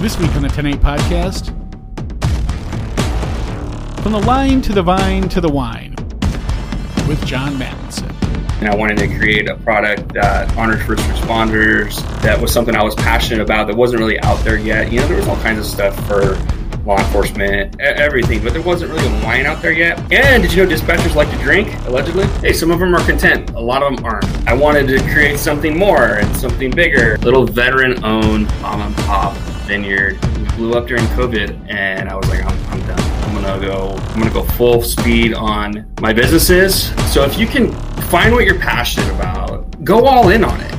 This week on the 10 8 podcast From the line to the vine to the wine with Jon Mattson. And I wanted to create a product that honored first responders, that was something I was passionate about that wasn't really out there yet. You know, there was all kinds of stuff for law enforcement, everything, but there wasn't really a wine out there yet. And did you know dispatchers like to drink, allegedly? Hey, some of them are content, a lot of them aren't. I wanted to create something more and something bigger. Little veteran owned mom and pop vineyard. We blew up during COVID, and I was like, I'm, I'm done. I'm gonna go. I'm gonna go full speed on my businesses. So if you can find what you're passionate about, go all in on it.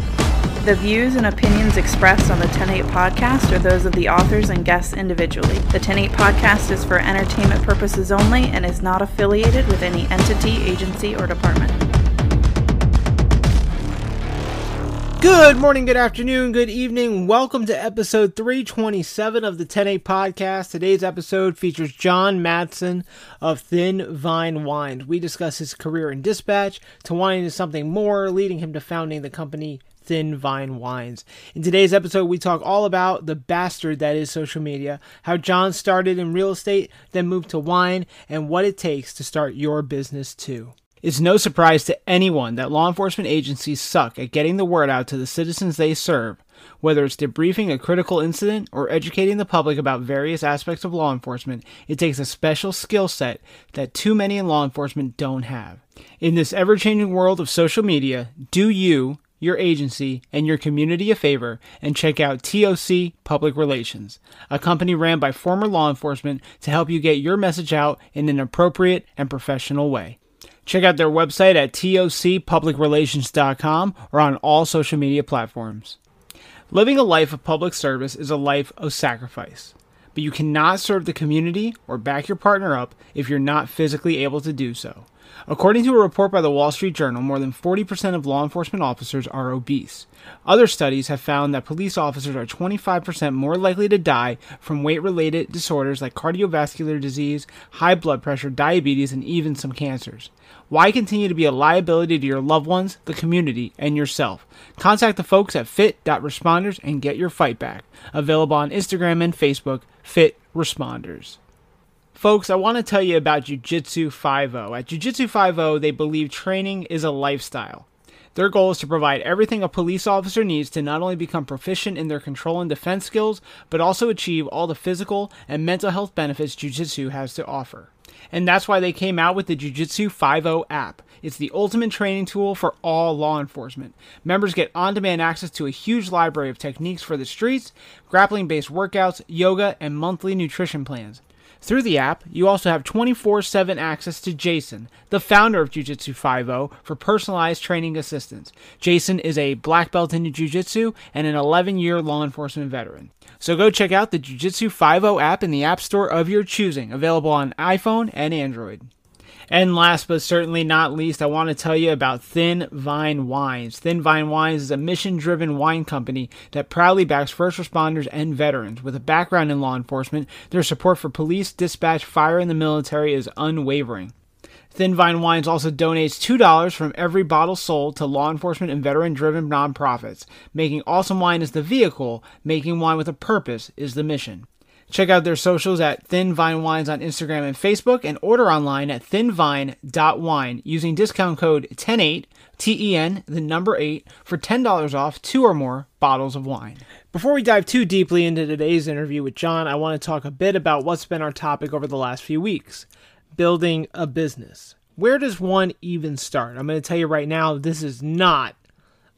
The views and opinions expressed on the 108 podcast are those of the authors and guests individually. The 108 podcast is for entertainment purposes only and is not affiliated with any entity, agency, or department. Good morning, good afternoon, good evening. Welcome to episode 327 of the 108 podcast. Today's episode features Jon Mattson of Thin Vine Wines. We discuss his career in dispatch to wine to something more, leading him to founding the company Thin Vine Wines. In today's episode, we talk all about the bastard that is social media, how John started in real estate, then moved to wine, and what it takes to start your business too. It's no surprise to anyone that law enforcement agencies suck at getting the word out to the citizens they serve, whether it's debriefing a critical incident or educating the public about various aspects of law enforcement. It takes a special skill set that too many in law enforcement don't have. In this ever changing world of social media, do you, your agency, and your community a favor and check out TOC Public Relations, a company ran by former law enforcement to help you get your message out in an appropriate and professional way. Check out their website at tocpublicrelations.com or on all social media platforms. Living a life of public service is a life of sacrifice, but you cannot serve the community or back your partner up if you're not physically able to do so. According to a report by the Wall Street Journal, more than 40% of law enforcement officers are obese. Other studies have found that police officers are 25% more likely to die from weight related disorders like cardiovascular disease, high blood pressure, diabetes, and even some cancers. Why continue to be a liability to your loved ones, the community, and yourself? Contact the folks at fit.responders and get your fight back. Available on Instagram and Facebook, Fit Responders. Folks, I want to tell you about Jiu Jitsu 5.0. At Jiu Jitsu 5.0, they believe training is a lifestyle. Their goal is to provide everything a police officer needs to not only become proficient in their control and defense skills, but also achieve all the physical and mental health benefits Jiu Jitsu has to offer. And that's why they came out with the Jiu Jitsu 5.0 app. It's the ultimate training tool for all law enforcement. Members get on demand access to a huge library of techniques for the streets, grappling based workouts, yoga, and monthly nutrition plans. Through the app, you also have 24 7 access to Jason, the founder of Jiu Jitsu 5.0, for personalized training assistance. Jason is a black belt in Jiu Jitsu and an 11 year law enforcement veteran. So go check out the Jiu Jitsu 5.0 app in the App Store of your choosing, available on iPhone and Android. And last but certainly not least, I want to tell you about Thin Vine Wines. Thin Vine Wines is a mission driven wine company that proudly backs first responders and veterans. With a background in law enforcement, their support for police, dispatch, fire, and the military is unwavering. Thin Vine Wines also donates $2 from every bottle sold to law enforcement and veteran driven nonprofits. Making awesome wine is the vehicle, making wine with a purpose is the mission. Check out their socials at Thin Vine Wines on Instagram and Facebook and order online at thinvine.wine using discount code 108 TEN the number 8, for $10 off two or more bottles of wine. Before we dive too deeply into today's interview with Jon, I want to talk a bit about what's been our topic over the last few weeks building a business. Where does one even start? I'm going to tell you right now, this is not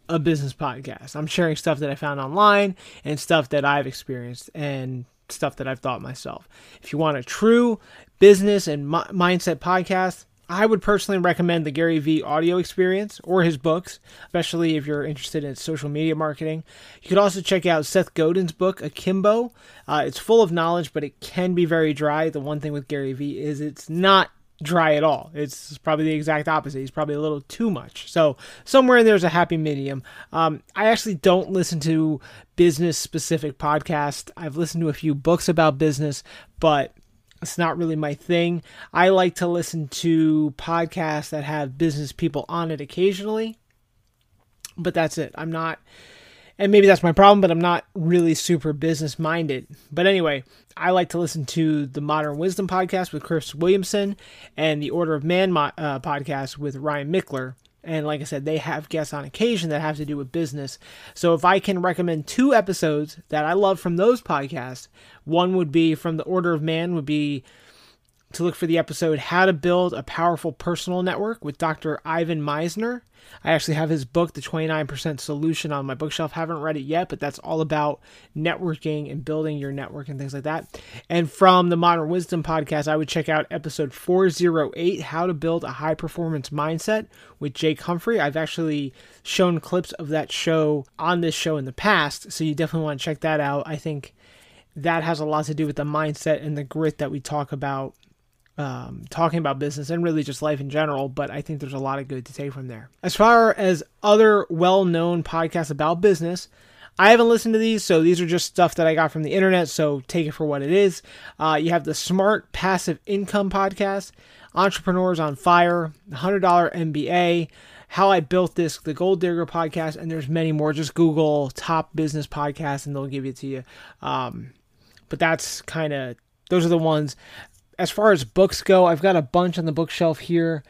a business podcast. I'm sharing stuff that I found online and stuff that I've experienced and stuff that I've thought myself. If you want a true business and mi- mindset podcast, I would personally recommend the Gary Vee audio experience or his books, especially if you're interested in social media marketing. You could also check out Seth Godin's book, Akimbo. Uh, it's full of knowledge, but it can be very dry. The one thing with Gary Vee is it's not dry at all. It's probably the exact opposite. He's probably a little too much. So somewhere in there's a happy medium. Um, I actually don't listen to business specific podcasts. I've listened to a few books about business, but it's not really my thing. I like to listen to podcasts that have business people on it occasionally, but that's it. I'm not and maybe that's my problem, but I'm not really super business minded. But anyway, I like to listen to the Modern Wisdom podcast with Chris Williamson and the Order of Man mo- uh, podcast with Ryan Michler. And like I said, they have guests on occasion that have to do with business. So if I can recommend two episodes that I love from those podcasts, one would be from the Order of Man would be to look for the episode How to Build a Powerful Personal Network with Dr. Ivan Misner. I actually have his book, The 29% Solution, on my bookshelf. Haven't read it yet, but that's all about networking and building your network and things like that. And from the Modern Wisdom podcast, I would check out episode 408, How to Build a High Performance Mindset with Jake Humphrey. I've actually shown clips of that show on this show in the past, so you definitely want to check that out. I think that has a lot to do with the mindset and the grit that we talk about um, talking about business and really just life in general, but I think there's a lot of good to take from there. As far as other well known podcasts about business, I haven't listened to these, so these are just stuff that I got from the internet, so take it for what it is. Uh, you have the Smart Passive Income Podcast, Entrepreneurs on Fire, $100 MBA, How I Built This, the Gold Digger Podcast, and there's many more. Just Google top business podcasts and they'll give it to you. Um, but that's kind of, those are the ones as far as books go, I've got a bunch on the bookshelf here.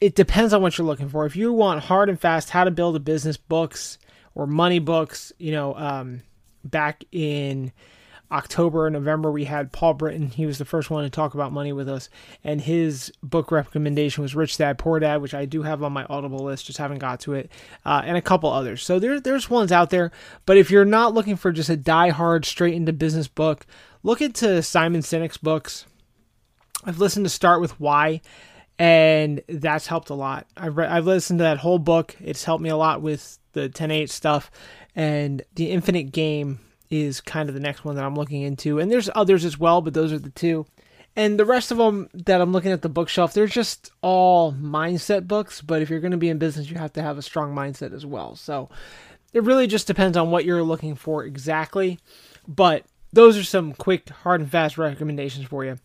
It depends on what you're looking for. If you want hard and fast how to build a business books or money books, you know, um, back in October, November, we had Paul Britton. He was the first one to talk about money with us, and his book recommendation was Rich Dad Poor Dad, which I do have on my Audible list, just haven't got to it, uh, and a couple others. So there, there's ones out there. But if you're not looking for just a die-hard, straight into business book, look into Simon Sinek's books. I've listened to Start with Why, and that's helped a lot. I've read, I've listened to that whole book. It's helped me a lot with the 10-8 stuff, and the Infinite Game is kind of the next one that I'm looking into. And there's others as well, but those are the two. And the rest of them that I'm looking at the bookshelf, they're just all mindset books. But if you're going to be in business, you have to have a strong mindset as well. So it really just depends on what you're looking for exactly. But those are some quick, hard and fast recommendations for you.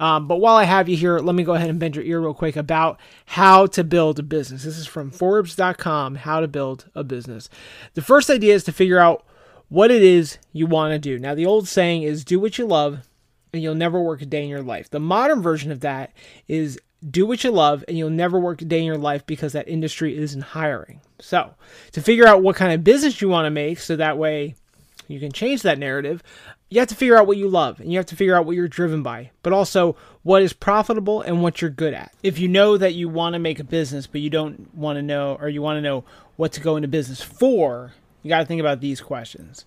Um, but while I have you here, let me go ahead and bend your ear real quick about how to build a business. This is from Forbes.com, how to build a business. The first idea is to figure out what it is you want to do. Now, the old saying is do what you love and you'll never work a day in your life. The modern version of that is do what you love and you'll never work a day in your life because that industry isn't hiring. So, to figure out what kind of business you want to make so that way you can change that narrative, you have to figure out what you love and you have to figure out what you're driven by, but also what is profitable and what you're good at. If you know that you want to make a business, but you don't want to know or you want to know what to go into business for, you got to think about these questions.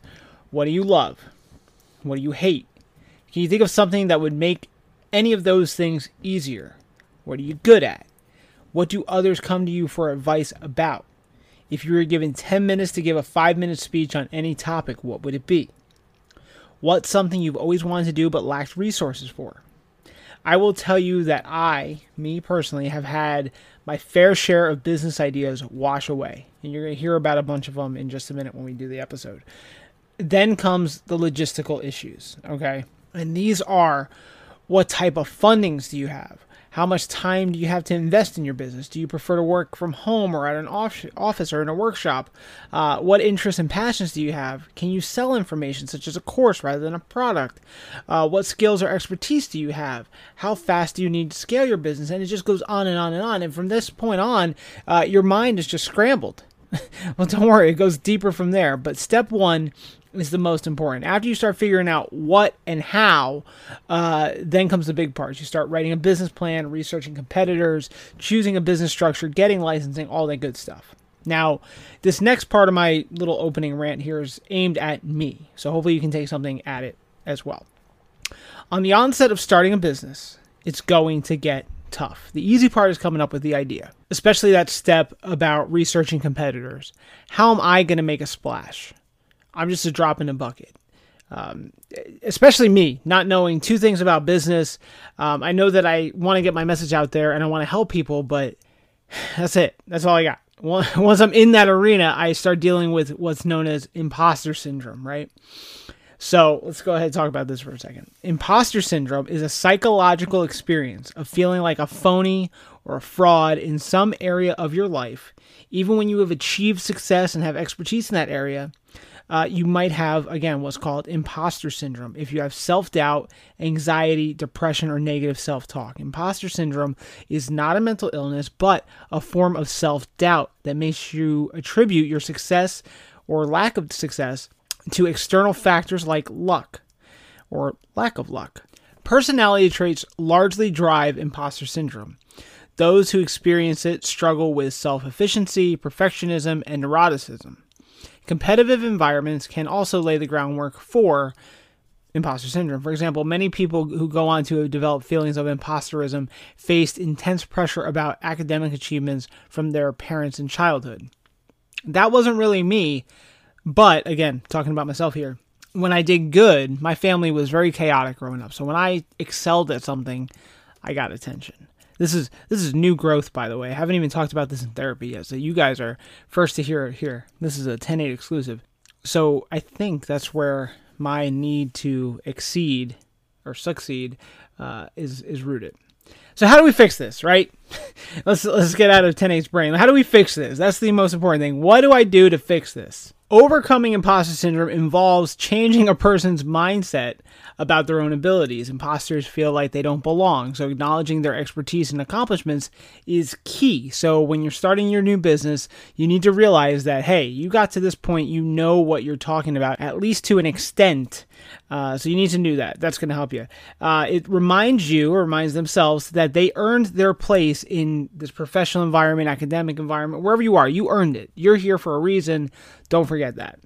What do you love? What do you hate? Can you think of something that would make any of those things easier? What are you good at? What do others come to you for advice about? If you were given 10 minutes to give a 5 minute speech on any topic, what would it be? What's something you've always wanted to do but lacked resources for? I will tell you that I, me personally, have had my fair share of business ideas wash away. And you're going to hear about a bunch of them in just a minute when we do the episode. Then comes the logistical issues, okay? And these are what type of fundings do you have? How much time do you have to invest in your business? Do you prefer to work from home or at an office or in a workshop? Uh, what interests and passions do you have? Can you sell information such as a course rather than a product? Uh, what skills or expertise do you have? How fast do you need to scale your business? And it just goes on and on and on. And from this point on, uh, your mind is just scrambled. well, don't worry, it goes deeper from there. But step one is the most important. After you start figuring out what and how, uh, then comes the big parts. You start writing a business plan, researching competitors, choosing a business structure, getting licensing, all that good stuff. Now, this next part of my little opening rant here is aimed at me. So hopefully you can take something at it as well. On the onset of starting a business, it's going to get tough. The easy part is coming up with the idea, especially that step about researching competitors. How am I going to make a splash? I'm just a drop in a bucket. Um, especially me, not knowing two things about business. Um, I know that I want to get my message out there and I want to help people, but that's it. That's all I got. Once I'm in that arena, I start dealing with what's known as imposter syndrome, right? So let's go ahead and talk about this for a second. Imposter syndrome is a psychological experience of feeling like a phony or a fraud in some area of your life, even when you have achieved success and have expertise in that area, uh, you might have, again, what's called imposter syndrome. If you have self doubt, anxiety, depression, or negative self talk, imposter syndrome is not a mental illness, but a form of self doubt that makes you attribute your success or lack of success to external factors like luck or lack of luck. Personality traits largely drive imposter syndrome. Those who experience it struggle with self efficiency, perfectionism, and neuroticism. Competitive environments can also lay the groundwork for imposter syndrome. For example, many people who go on to develop feelings of imposterism faced intense pressure about academic achievements from their parents in childhood. That wasn't really me, but again, talking about myself here, when I did good, my family was very chaotic growing up. So when I excelled at something, I got attention. This is this is new growth, by the way. I haven't even talked about this in therapy yet, so you guys are first to hear it here. This is a 10-8 exclusive. So I think that's where my need to exceed or succeed uh, is is rooted. So how do we fix this, right? let's let's get out of 10-8's brain. How do we fix this? That's the most important thing. What do I do to fix this? Overcoming imposter syndrome involves changing a person's mindset about their own abilities. Imposters feel like they don't belong, so acknowledging their expertise and accomplishments is key. So when you're starting your new business, you need to realize that hey, you got to this point, you know what you're talking about, at least to an extent. Uh, so you need to do that. That's going to help you. Uh, it reminds you, or reminds themselves, that they earned their place in this professional environment, academic environment, wherever you are. You earned it. You're here for a reason. Don't forget that.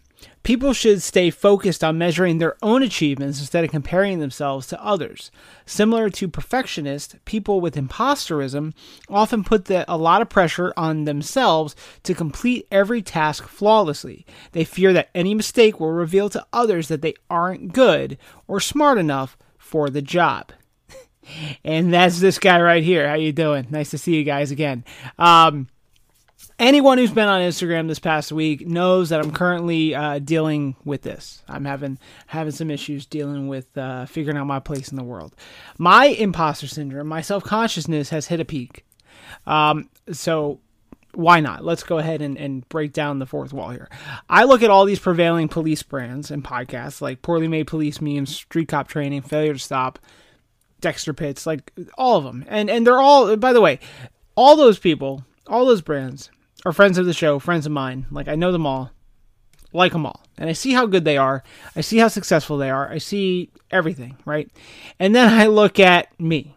People should stay focused on measuring their own achievements instead of comparing themselves to others. Similar to perfectionists, people with imposterism often put the, a lot of pressure on themselves to complete every task flawlessly. They fear that any mistake will reveal to others that they aren't good or smart enough for the job. And that's this guy right here. How you doing? Nice to see you guys again. Um, anyone who's been on Instagram this past week knows that I'm currently uh, dealing with this. I'm having having some issues dealing with uh, figuring out my place in the world. My imposter syndrome, my self consciousness has hit a peak. Um, so why not? Let's go ahead and, and break down the fourth wall here. I look at all these prevailing police brands and podcasts like Poorly Made Police Memes, Street Cop Training, Failure to Stop, Dexter Pitts, like all of them. And and they're all by the way, all those people, all those brands are friends of the show, friends of mine. Like I know them all, like them all, and I see how good they are. I see how successful they are. I see everything, right? And then I look at me,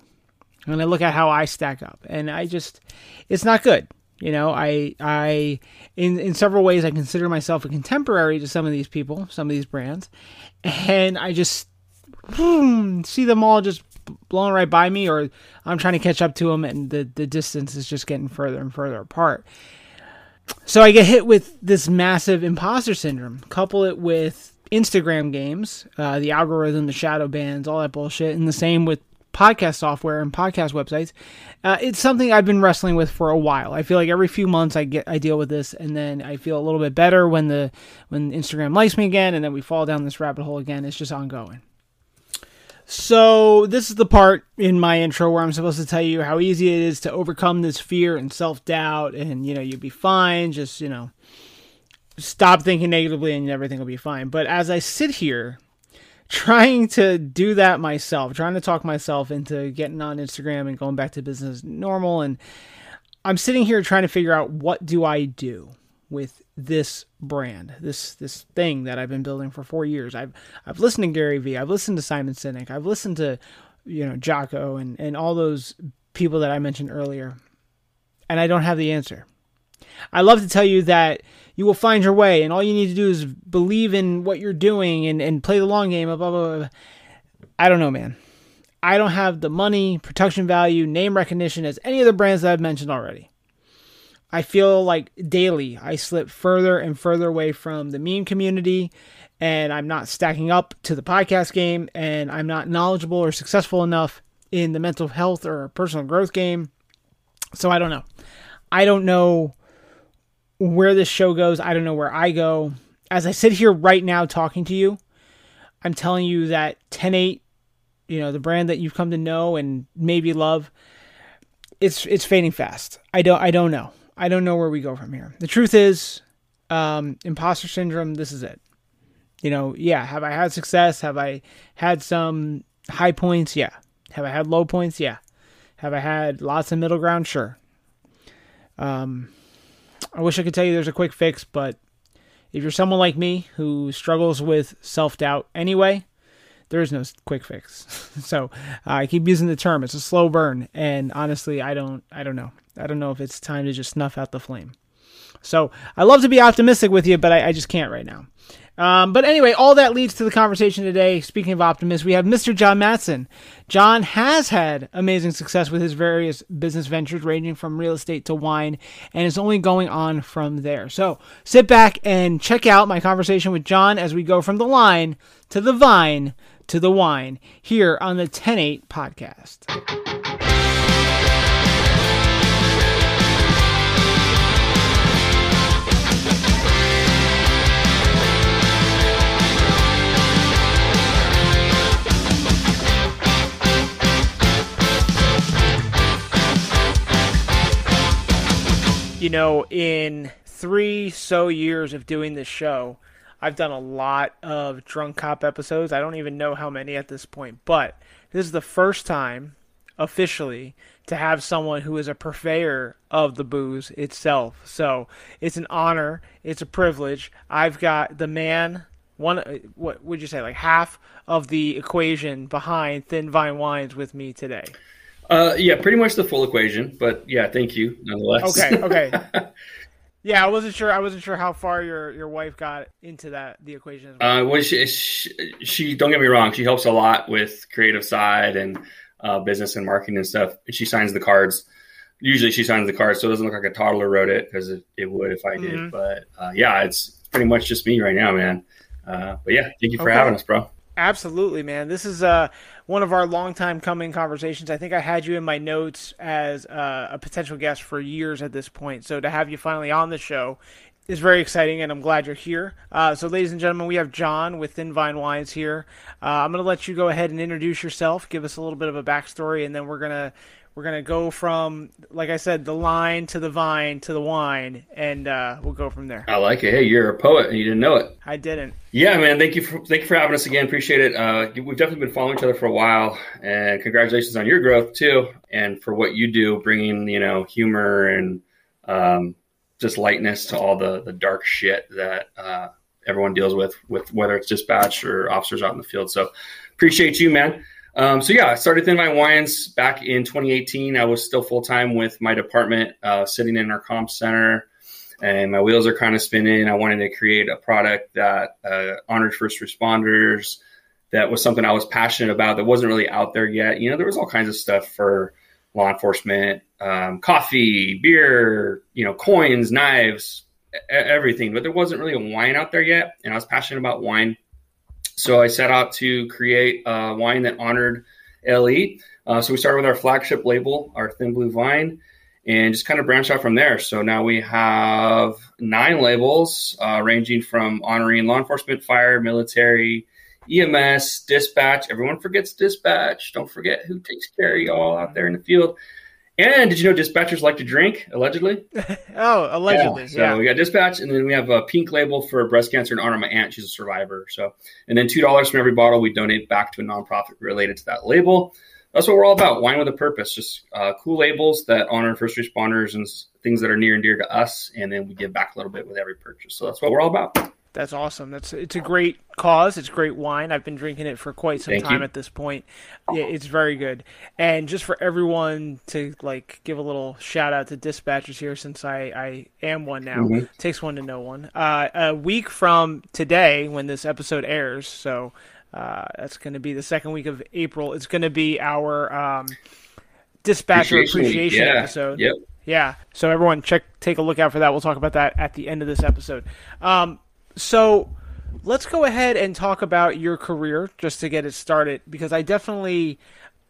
and I look at how I stack up, and I just, it's not good. You know, I, I, in in several ways, I consider myself a contemporary to some of these people, some of these brands, and I just hmm, see them all just blowing right by me, or I'm trying to catch up to them, and the the distance is just getting further and further apart. So I get hit with this massive imposter syndrome. Couple it with Instagram games, uh, the algorithm, the shadow bans, all that bullshit, and the same with podcast software and podcast websites. Uh, it's something I've been wrestling with for a while. I feel like every few months I get I deal with this, and then I feel a little bit better when the when Instagram likes me again, and then we fall down this rabbit hole again. It's just ongoing. So, this is the part in my intro where I'm supposed to tell you how easy it is to overcome this fear and self doubt, and you know, you'll be fine. Just, you know, stop thinking negatively and everything will be fine. But as I sit here trying to do that myself, trying to talk myself into getting on Instagram and going back to business normal, and I'm sitting here trying to figure out what do I do with this brand, this this thing that I've been building for four years. I've I've listened to Gary Vee, I've listened to Simon Sinek, I've listened to you know Jocko and and all those people that I mentioned earlier, and I don't have the answer. I love to tell you that you will find your way, and all you need to do is believe in what you're doing and and play the long game. Blah blah blah. I don't know, man. I don't have the money, production value, name recognition as any of the brands that I've mentioned already. I feel like daily I slip further and further away from the meme community and I'm not stacking up to the podcast game and I'm not knowledgeable or successful enough in the mental health or personal growth game. So I don't know. I don't know where this show goes. I don't know where I go. As I sit here right now talking to you, I'm telling you that 10-8, you know, the brand that you've come to know and maybe love, it's it's fading fast. I don't I don't know. I don't know where we go from here. The truth is, um, imposter syndrome. This is it. You know, yeah. Have I had success? Have I had some high points? Yeah. Have I had low points? Yeah. Have I had lots of middle ground? Sure. Um, I wish I could tell you there's a quick fix, but if you're someone like me who struggles with self doubt anyway, there is no quick fix. so uh, I keep using the term. It's a slow burn, and honestly, I don't, I don't know. I don't know if it's time to just snuff out the flame. So I love to be optimistic with you, but I, I just can't right now. Um, but anyway, all that leads to the conversation today. Speaking of optimists, we have Mr. Jon Mattson. Jon has had amazing success with his various business ventures, ranging from real estate to wine, and is only going on from there. So sit back and check out my conversation with Jon as we go from the line to the vine to the wine here on the 108 podcast. You know, in three so years of doing this show, I've done a lot of drunk cop episodes. I don't even know how many at this point, but this is the first time officially to have someone who is a purveyor of the booze itself. So it's an honor, it's a privilege. I've got the man, one, what would you say, like half of the equation behind Thin Vine Wines with me today. Uh, yeah, pretty much the full equation, but yeah, thank you nonetheless. Okay, okay. Yeah, I wasn't sure. I wasn't sure how far your, your wife got into that the equation. Well. Uh, well, she, she, she, don't get me wrong. She helps a lot with creative side and uh, business and marketing and stuff. she signs the cards. Usually, she signs the cards, so it doesn't look like a toddler wrote it because it, it, would if I did. Mm-hmm. But uh, yeah, it's pretty much just me right now, man. Uh, but yeah, thank you for okay. having us, bro. Absolutely, man. This is uh, one of our long time coming conversations. I think I had you in my notes as uh, a potential guest for years at this point. So to have you finally on the show is very exciting, and I'm glad you're here. Uh, so, ladies and gentlemen, we have Jon with Thin Vine Wines here. Uh, I'm going to let you go ahead and introduce yourself, give us a little bit of a backstory, and then we're going to we're gonna go from, like I said, the line to the vine to the wine, and uh, we'll go from there. I like it. Hey, you're a poet, and you didn't know it. I didn't. Yeah, man. Thank you for thank you for having us again. Appreciate it. Uh, we've definitely been following each other for a while, and congratulations on your growth too, and for what you do, bringing you know humor and um, just lightness to all the the dark shit that uh, everyone deals with, with whether it's dispatch or officers out in the field. So appreciate you, man. Um, so yeah, I started Thin Vine Wines back in 2018. I was still full time with my department, uh, sitting in our comp center, and my wheels are kind of spinning. I wanted to create a product that uh, honored first responders. That was something I was passionate about. That wasn't really out there yet. You know, there was all kinds of stuff for law enforcement, um, coffee, beer, you know, coins, knives, everything. But there wasn't really a wine out there yet, and I was passionate about wine. So I set out to create a wine that honored LE. Uh, so we started with our flagship label, our Thin Blue Vine, and just kind of branched out from there. So now we have nine labels uh, ranging from honoring law enforcement, fire, military, EMS, dispatch. Everyone forgets dispatch. Don't forget who takes care of y'all out there in the field. And did you know dispatchers like to drink, allegedly? oh, allegedly. Yeah. So yeah. we got dispatch, and then we have a pink label for breast cancer and honor my aunt. She's a survivor. So, and then $2 from every bottle we donate back to a nonprofit related to that label. That's what we're all about. Wine with a purpose. Just uh, cool labels that honor first responders and things that are near and dear to us. And then we give back a little bit with every purchase. So that's what we're all about. That's awesome. That's it's a great cause. It's great wine. I've been drinking it for quite some Thank time you. at this point. Yeah, it's very good. And just for everyone to like give a little shout out to dispatchers here, since I I am one now. Mm-hmm. Takes one to know one. Uh, a week from today, when this episode airs, so uh, that's going to be the second week of April. It's going to be our um, dispatcher appreciation, appreciation yeah. episode. Yep. Yeah. So everyone, check take a look out for that. We'll talk about that at the end of this episode. Um, so let's go ahead and talk about your career just to get it started because I definitely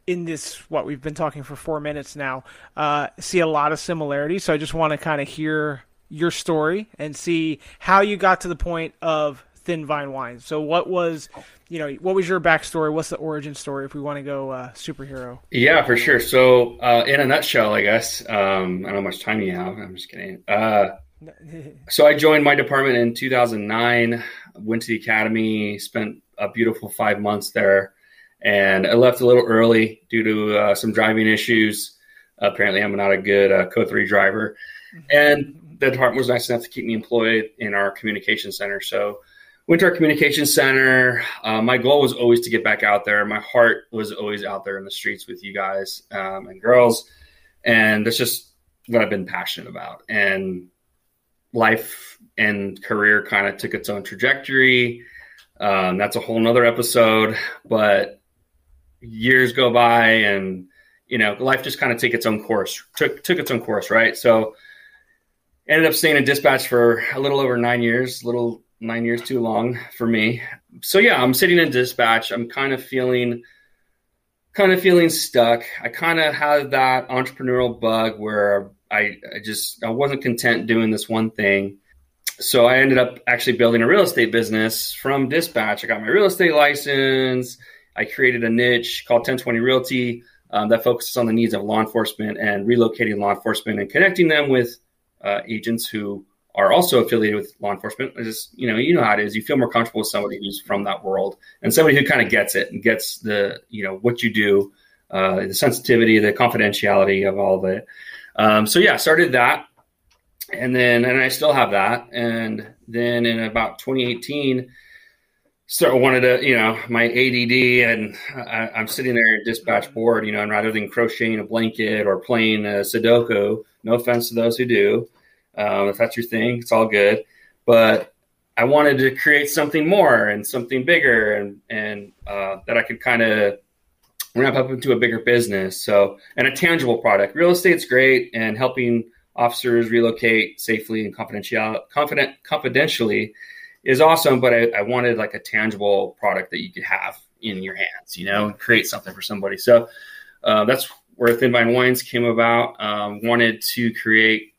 in this what we've been talking for four minutes now uh, see a lot of similarities so i just want to kind of hear your story and see how you got to the point of Thin Vine Wine. So what was, you know, what was your backstory? What's the origin story if we want to go uh, superhero? Yeah, for sure. So uh, in a nutshell, I guess um, I don't know how much time you have. I'm just kidding. So I joined my department in 2009. Went to the academy, spent a beautiful five months there, and I left a little early due to uh, some driving issues. Apparently, I'm not a good uh, code three driver, and the department was nice enough to keep me employed in our communication center. So went to our communication center. Uh, my goal was always to get back out there. My heart was always out there in the streets with you guys um, and girls, and that's just what I've been passionate about. And life and career kind of took its own trajectory. Um, that's a whole nother episode, but years go by and you know life just kind of took its own course took took its own course right? So ended up staying in dispatch for a little over nine years little nine years too long for me. So yeah i'm sitting in dispatch. I'm kind of feeling kind of feeling stuck. I kind of had that entrepreneurial bug where I, I just I wasn't content doing this one thing. So I ended up actually building a real estate business from dispatch. I got my real estate license. I created a niche called 1020 Realty um, that focuses on the needs of law enforcement and relocating law enforcement and connecting them with uh, agents who are also affiliated with law enforcement. It's just, you know, you know how it is. You feel more comfortable with somebody who's from that world and somebody who kind of gets it and gets the, you know, what you do, uh, the sensitivity, the confidentiality of all the um, so yeah, started that, and then and I still have that. And then in about 2018, so I wanted to, you know, my ADD, and I, am sitting there at dispatch board, you know, and rather than crocheting a blanket or playing a Sudoku, no offense to those who do, um, if that's your thing, it's all good. But I wanted to create something more and something bigger, and and uh, that I could kind of ramp up into a bigger business. So, and a tangible product. Real estate's great, and helping officers relocate safely and confidential, confident, confidentially is awesome. But I, I, wanted like a tangible product that you could have in your hands, you know, create something for somebody. So uh, that's where Thin Vine Wines came about. Um, wanted to create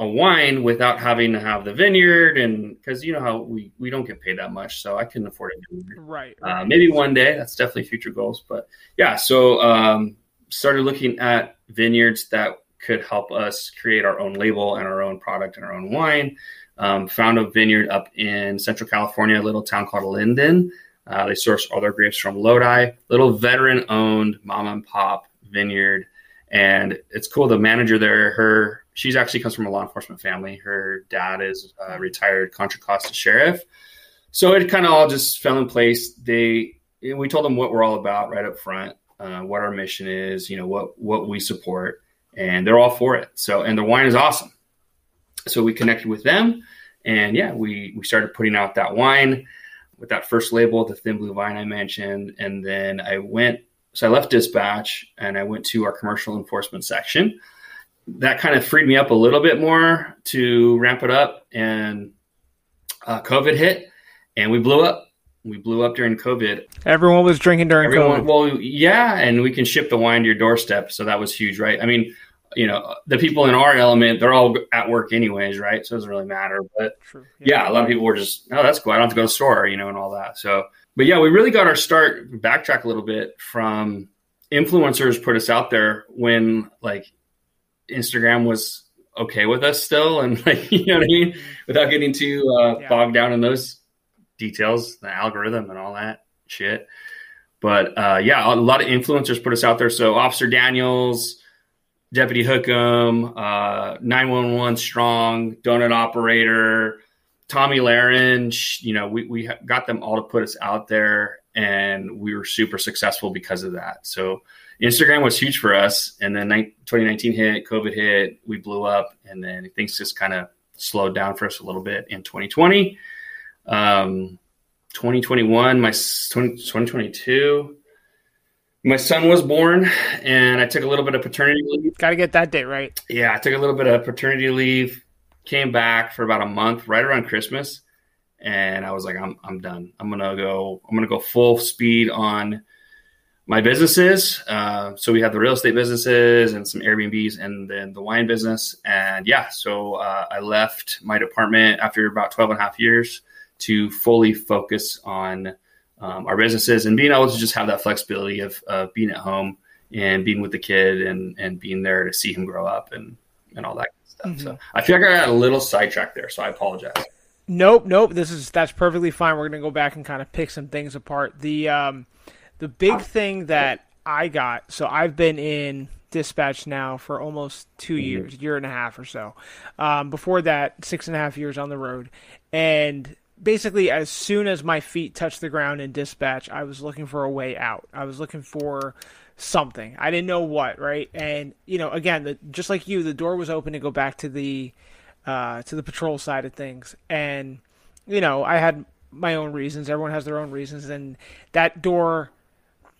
a wine without having to have the vineyard and because you know how we we don't get paid that much so i couldn't afford it right, right. Uh, maybe one day that's definitely future goals but yeah so um, started looking at vineyards that could help us create our own label and our own product and our own wine. Um, found a vineyard up in central california a little town called linden. Uh, they source all their grapes from lodi little veteran owned mom and pop vineyard and it's cool the manager there her she's actually comes from a law enforcement family. Her dad is a retired Contra Costa sheriff. So it kind of all just fell in place. They we told them what we're all about right up front, uh, what our mission is, you know, what what we support, and they're all for it. So and the wine is awesome. So we connected with them, and yeah, we we started putting out that wine with that first label, the thin blue vine I mentioned, and then I went. So I left dispatch and I went to our commercial enforcement section that kind of freed me up a little bit more to ramp it up. And uh, COVID hit, and we blew up. We blew up during COVID. Everyone was drinking during Everyone, COVID. Well, yeah, and we can ship the wine to your doorstep, so that was huge, right? I mean, you know, the people in our element, they're all at work anyways, right? So it doesn't really matter. But yeah. yeah, a lot of people were just, oh, that's cool. I don't have to go to the store, you know, and all that. So, but yeah, we really got our start. Backtrack a little bit from influencers put us out there when like Instagram was okay with us still, and like you know what I mean, without getting too uh, yeah. bogged down in those details, the algorithm and all that shit. But uh, yeah, a lot of influencers put us out there. So Officer Daniels, Deputy Hookem, uh, 911 Strong, Donut Operator, Tomi Lahren, you know, we, we got them all to put us out there and we were super successful because of that. So Instagram was huge for us. And then 2019 hit, COVID hit, we blew up, and then things just kind of slowed down for us a little bit in 2020. Um, 2021, my 20, 2022, my son was born, and I took a little bit of paternity leave. Got to get that date right. Yeah, I took a little bit of paternity leave, came back for about a month, right around Christmas, and I was like, I'm I'm done. I'm gonna go. I'm gonna go full speed on my businesses. Uh, so we have the real estate businesses and some Airbnbs and then the wine business. And yeah, so uh, I left my department after about 12 and a half years to fully focus on um, our businesses and being able to just have that flexibility of, of being at home and being with the kid and, and being there to see him grow up and, and all that stuff. Mm-hmm. So I feel like I got a little sidetracked there, so I apologize. Nope, nope. This is that's perfectly fine. We're gonna go back and kind of pick some things apart. The um, the big thing that I got. So I've been in dispatch now for almost 2 mm-hmm. years, year and a half or so. Um, before that, six and a half years on the road, and basically as soon as my feet touched the ground in dispatch, I was looking for a way out. I was looking for something. I didn't know what, right? And you know, again, the, just like you, the door was open to go back to the uh, to the patrol side of things, and you know, I had my own reasons. Everyone has their own reasons, and that door,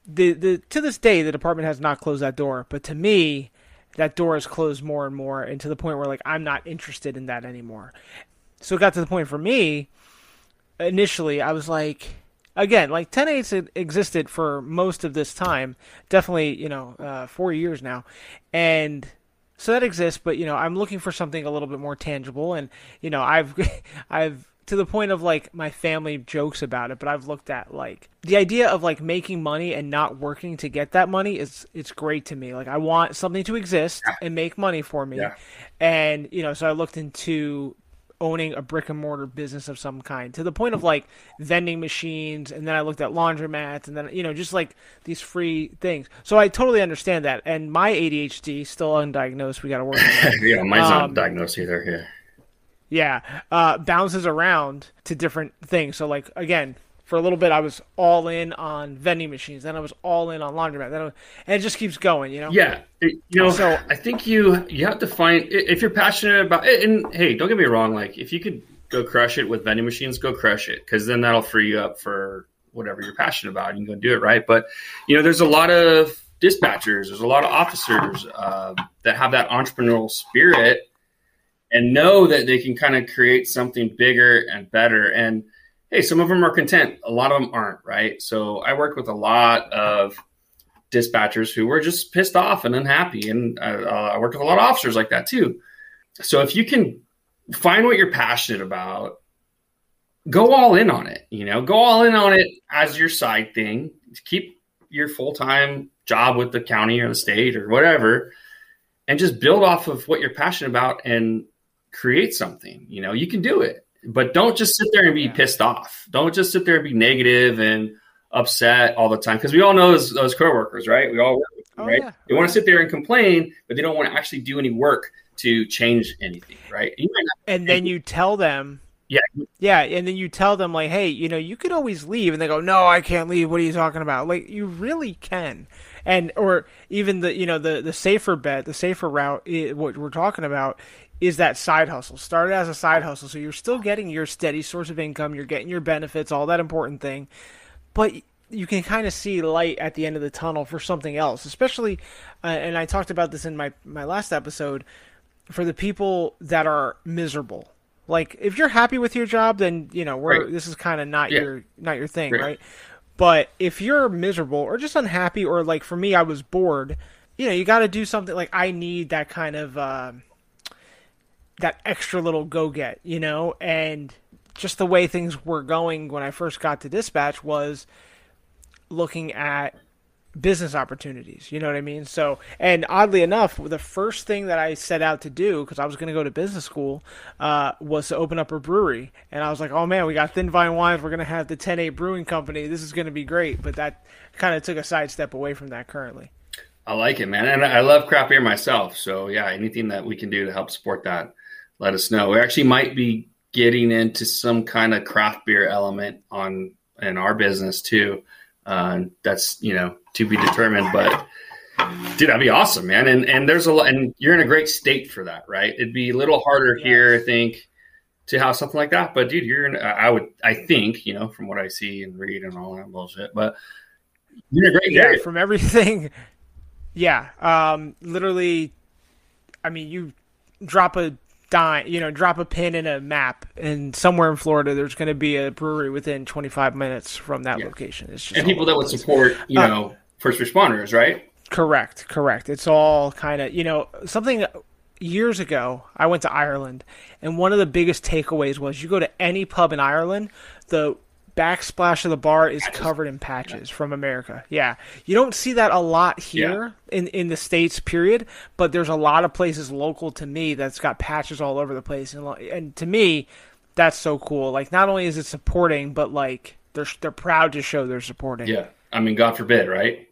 the the to this day, the department has not closed that door. But to me, that door is closed more and more, and to the point where like I'm not interested in that anymore. So it got to the point for me. Initially, I was like, again, like 10 existed for most of this time, definitely, you know, uh, four years now. And so that exists, but, you know, I'm looking for something a little bit more tangible. And, you know, I've, I've, to the point of like my family jokes about it, but I've looked at like the idea of like making money and not working to get that money is it's great to me. Like I want something to exist and make money for me. Yeah. And you know, so I looked into owning a brick and mortar business of some kind to the point of like vending machines and then I looked at laundromats and then you know just like these free things. So I totally understand that and my ADHD still undiagnosed, we got to work on yeah, mine's um, not diagnosed either, yeah. Yeah, uh, bounces around to different things. So like again, for a little bit I was all in on vending machines, then I was all in on laundromat, then was, and it just keeps going, you know. Yeah, you know, so I think you you have to find if you're passionate about it. And hey, don't get me wrong, like if you could go crush it with vending machines, go crush it because then that'll free you up for whatever you're passionate about. You can go do it right. But you know, there's a lot of dispatchers, there's a lot of officers uh, that have that entrepreneurial spirit and know that they can kind of create something bigger and better and hey, some of them are content, a lot of them aren't, right? So I worked with a lot of dispatchers who were just pissed off and unhappy, and uh, I worked with a lot of officers like that too. So if you can find what you're passionate about, go all in on it. You know, go all in on it as your side thing. Keep your full time job with the county or the state or whatever, and just build off of what you're passionate about and create something. You know, you can do it but don't just sit there and be yeah. pissed off. Don't just sit there and be negative and upset all the time because we all know those, those coworkers, right? We all work with them, oh, right? Yeah. They want to sit there and complain, but they don't want to actually do any work to change anything, right? and then you tell them, yeah, yeah, and then you tell them like, hey, you know, you could always leave, and they go, no, I can't leave. What are you talking about? Like, you really can, and or even the you know the the safer bet, the safer route, eh, what we're talking about is that side hustle. Started as a side hustle, so you're still getting your steady source of income, you're getting your benefits, all that important thing, but you can kind of see light at the end of the tunnel for something else, especially, uh, and I talked about this in my my last episode, for the people that are miserable. Like if you're happy with your job, then you know we're right. this is kind of not yeah. your not your thing, right. right? But if you're miserable or just unhappy, or like for me, I was bored. You know, you got to do something. Like I need that kind of. Uh, that extra little go get, you know, and just the way things were going when I first got to dispatch was looking at business opportunities. You know what I mean? So, and oddly enough, the first thing that I set out to do, because I was going to go to business school, uh, was to open up a brewery. And I was like, oh man, we got Thin Vine Wines. We're going to have the 10-8 Brewing Company. This is going to be great. But that kind of took a sidestep away from that currently. I like it, man. And I love craft beer myself. So, yeah, anything that we can do to help support that let us know. We actually might be getting into some kind of craft beer element on in our business too. Uh, that's you know to be determined, but dude, that'd be awesome, man. And and there's a lot, and you're in a great state for that, right? It'd be a little harder yes. here, I think, to have something like that. But dude, you're in. I would, I think, you know, from what I see and read and all that bullshit, but you're in a great yeah, area. from everything. Yeah, um, literally. I mean, you drop a dime, you know, drop a pin in a map, and somewhere in Florida, there's going to be a brewery within 25 minutes from that yeah. location. It's just and people that would support, you uh, know, first responders, right? Correct, correct. It's all kind of, you know, something years ago, I went to Ireland, and one of the biggest takeaways was you go to any pub in Ireland, the backsplash of the bar is covered in patches from America. Yeah. You don't see that a lot here in, in the States, period, but there's a lot of places local to me that's got patches all over the place. And, and to me, that's so cool. Like, not only is it supporting, but like, they're, they're proud to show they're supporting. Yeah. I mean, God forbid, right?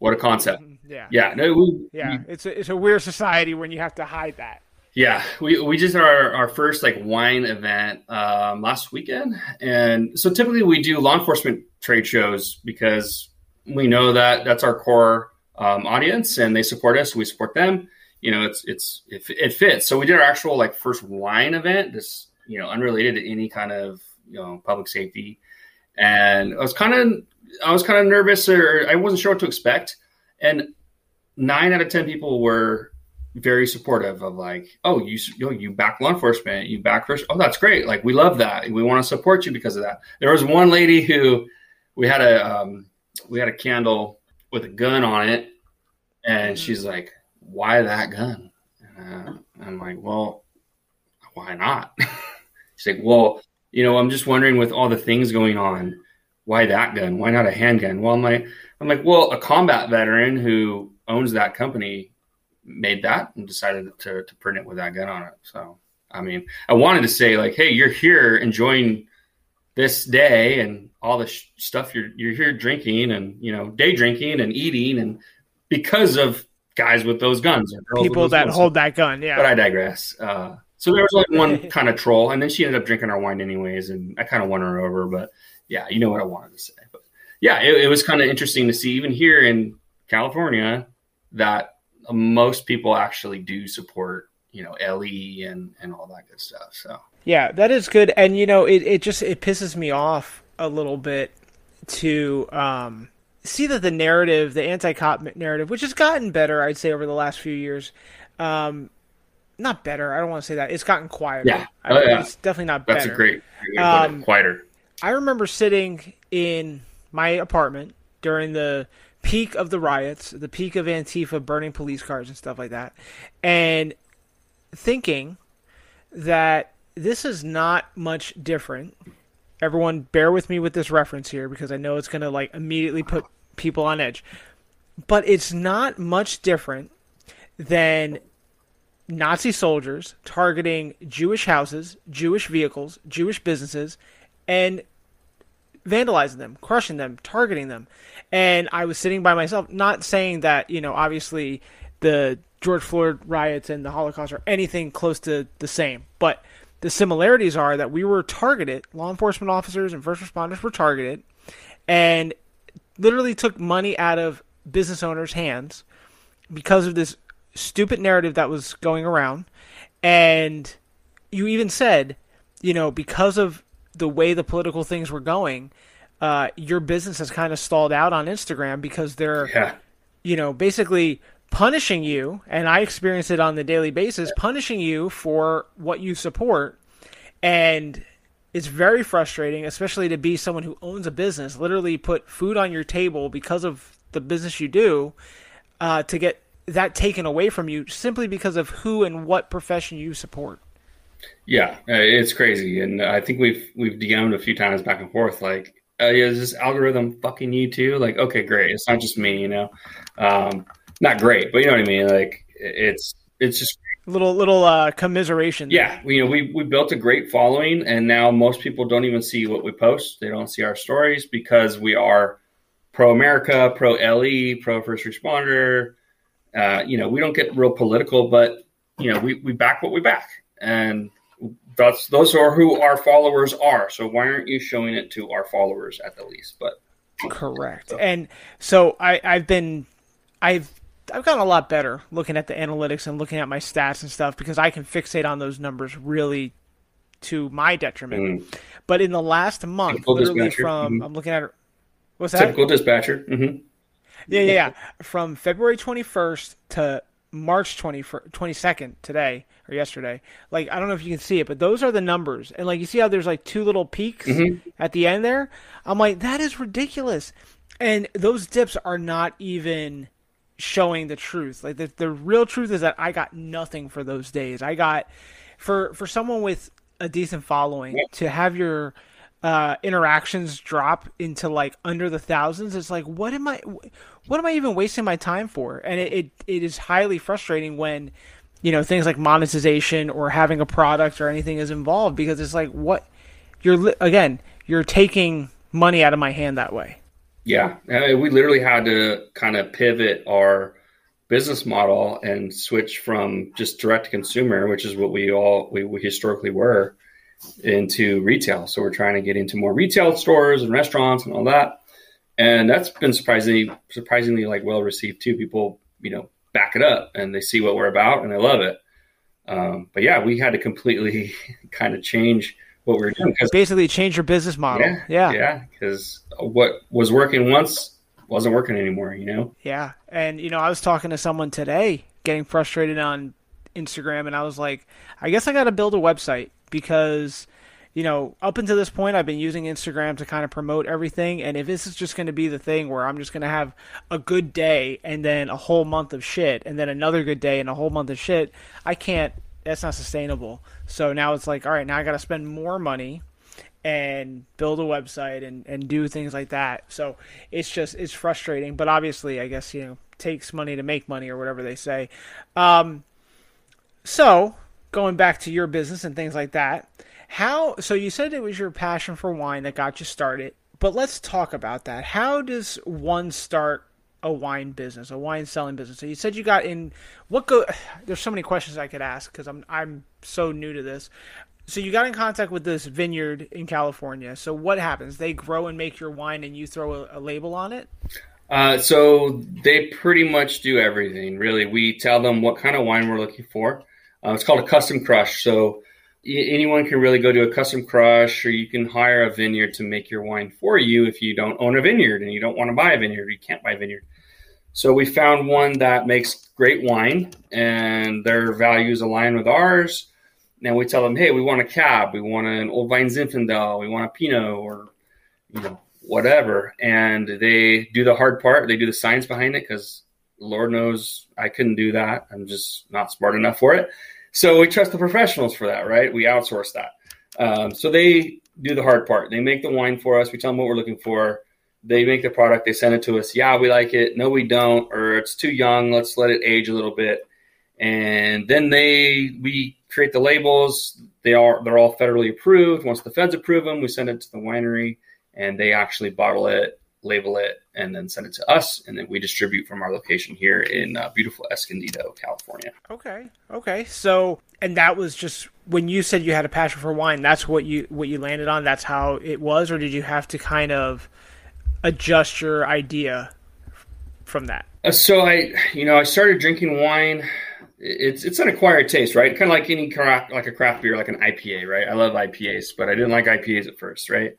What a concept. Mm-hmm. Yeah. Yeah. No, we, Yeah. It's a, it's a weird society when you have to hide that. Yeah, we, we just had our, our first like wine event um, last weekend, and so typically we do law enforcement trade shows because we know that that's our core um, audience, and they support us. We support them. You know, it's it's it, it fits. So we did our actual like first wine event, this you know unrelated to any kind of you know public safety, and I was kind of I was kind of nervous or I wasn't sure what to expect, and nine out of ten people were very supportive of like, oh, you you, know, you back law enforcement, you back first. Oh, that's great. Like we love that. We want to support you because of that. There was one lady who we had a um, we had a candle with a gun on it, and she's like, "Why that gun?" Uh, I'm like, "Well, why not?" she's like, "Well, you know, I'm just wondering with all the things going on, why that gun? Why not a handgun?" Well, I'm like, I'm like, well, a combat veteran who owns that company made that and decided to, to print it with that gun on it. So, I mean, I wanted to say like, hey, you're here enjoying this day and all the sh- stuff you're you're here drinking and you know day drinking and eating and because of guys with those guns people that guns. hold that gun yeah but i digress uh, so there was like one kind of troll and then she ended up drinking our wine anyways and i kind of won her over but yeah you know what i wanted to say but yeah it, it was kind of interesting to see even here in california that most people actually do support you know LE and and all that good stuff. So yeah, that is good. And you know, it it just it pisses me off a little bit to um, see that the narrative, the anti-cop narrative, which has gotten better, I'd say over the last few years. Um, not better. I don't want to say that. It's gotten quieter. Yeah, oh, yeah. it's definitely not That's better. a great, um, quieter. I remember sitting in my apartment during the peak of the riots, the peak of Antifa burning police cars and stuff like that, and thinking that this is not much different. Everyone, bear with me with this reference here because I know it's going to like immediately put people on edge. But it's not much different than Nazi soldiers targeting Jewish houses, Jewish vehicles, Jewish businesses, and vandalizing them, crushing them, targeting them. And I was sitting by myself, not saying that, you know, obviously the George Floyd riots and the Holocaust are anything close to the same, but the similarities are that we were targeted, law enforcement officers and first responders were targeted, and literally took money out of business owners' hands because of this stupid narrative that was going around. And you even said, you know, because of the way the political things were going, uh, your business has kind of stalled out on Instagram because they're, yeah. you know, basically punishing you, and I experience it on the daily basis, punishing you for what you support. And it's very frustrating, especially to be someone who owns a business, literally put food on your table because of the business you do, uh, to get that taken away from you simply because of who and what profession you support. Yeah, uh, it's crazy, and I think we've we've DM'd a few times back and forth. Like, uh, is this algorithm fucking you too? Like, okay, great. It's not just me, you know. Um, not great, but you know what I mean. Like, it's it's just little little uh, commiseration. Yeah, we, you know, we we built a great following, and now most people don't even see what we post. They don't see our stories because we are pro America, pro LE, pro first responder. Uh, you know, we don't get real political, but you know, we, we back what we back and that's those are who our followers are. So why aren't you showing it to our followers at the least? But correct. So. And so I, I've been, I've I've gotten a lot better looking at the analytics and looking at my stats and stuff because I can fixate on those numbers really to my detriment. Mm. But in the last month, Typical literally dispatcher. from mm-hmm. I'm looking at what's that? Typical dispatcher. Mm-hmm. Yeah, yeah, yeah. From February 21st to March 20, 22nd today or yesterday. Like I don't know if you can see it, but those are the numbers. And like you see how there's like two little peaks mm-hmm. at the end there? I'm like that is ridiculous. And those dips are not even showing the truth. Like the the real truth is that I got nothing for those days. I got for for someone with a decent following to have your uh, interactions drop into like under the thousands. It's like what am I what am I even wasting my time for? And it it, it is highly frustrating when you know things like monetization or having a product or anything is involved because it's like what you're again you're taking money out of my hand that way. Yeah, I mean, we literally had to kind of pivot our business model and switch from just direct to consumer, which is what we all we, we historically were, into retail. So we're trying to get into more retail stores and restaurants and all that, and that's been surprisingly surprisingly like well received too. People you know back it up and they see what we're about and they love it. Um, but yeah, we had to completely kind of change what we were doing. Basically, change your business model. Yeah, yeah, yeah. Because what was working once wasn't working anymore. You know. Yeah, and you know, I was talking to someone today, getting frustrated on Instagram, and I was like, I guess I got to build a website because. You know, up until this point, I've been using Instagram to kind of promote everything. And if this is just going to be the thing where I'm just going to have a good day and then a whole month of shit, and then another good day and a whole month of shit, I can't that's not sustainable. So now it's like, all right, now I got to spend more money and build a website and, and do things like that. So it's just it's frustrating, but obviously, I guess you know takes money to make money or whatever they say. Um, so going back to your business and things like that, how? So you said it was your passion for wine that got you started, but let's talk about that. How does one start a wine business, a wine selling business. So you said you got in what go there's so many questions I could ask cuz I'm I'm so new to this. So you got in contact with this vineyard in California. So what happens? They grow and make your wine and you throw a, a label on it? Uh, so they pretty much do everything. Really, we tell them what kind of wine we're looking for. Uh, it's called a custom crush. So anyone can really go to a custom crush or you can hire a vineyard to make your wine for you if you don't own a vineyard and you don't want to buy a vineyard you can't buy a vineyard. So we found one that makes great wine and their values align with ours. And we tell them hey we want a cab we want an old vine zinfandel we want a pinot or you know whatever. And they do the hard part they do the science behind it because lord knows i couldn't do that i'm just not smart enough for it so we trust the professionals for that, right? We outsource that. Um, so they do the hard part. They make the wine for us. We tell them what we're looking for. They make the product. They send it to us. Yeah, we like it. No, we don't. Or it's too young. Let's let it age a little bit. And then they we create the labels. They are they're all federally approved. Once the feds approve them, we send it to the winery, and they actually bottle it label it, and then send it to us, and then we distribute from our location here in uh, beautiful Escondido, California. Okay, okay. So, and that was just when you said you had a passion for wine. That's what you what you landed on. That's how it was, or did you have to kind of adjust your idea from that? Uh, so I, you know, I started drinking wine. It's it's an acquired taste, right? Kind of like any craft, like a craft beer, like an IPA, right? I love IPAs, but I didn't like IPAs at first, right?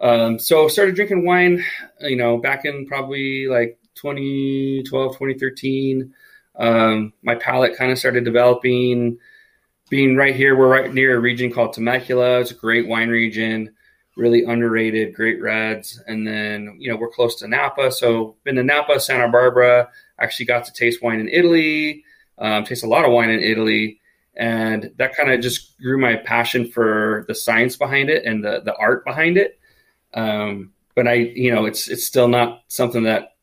Um, so started drinking wine, you know, back in probably like 2012, 2013. Um, my palate kind of started developing. Being right here, we're right near a region called Temecula. It's a great wine region, really underrated, great reds. And then, you know, we're close to Napa. So been to Napa, Santa Barbara. Actually got to taste wine in Italy, um, taste a lot of wine in Italy. And that kind of just grew my passion for the science behind it and the, the art behind it. Um, but I, you know, it's it's still not something that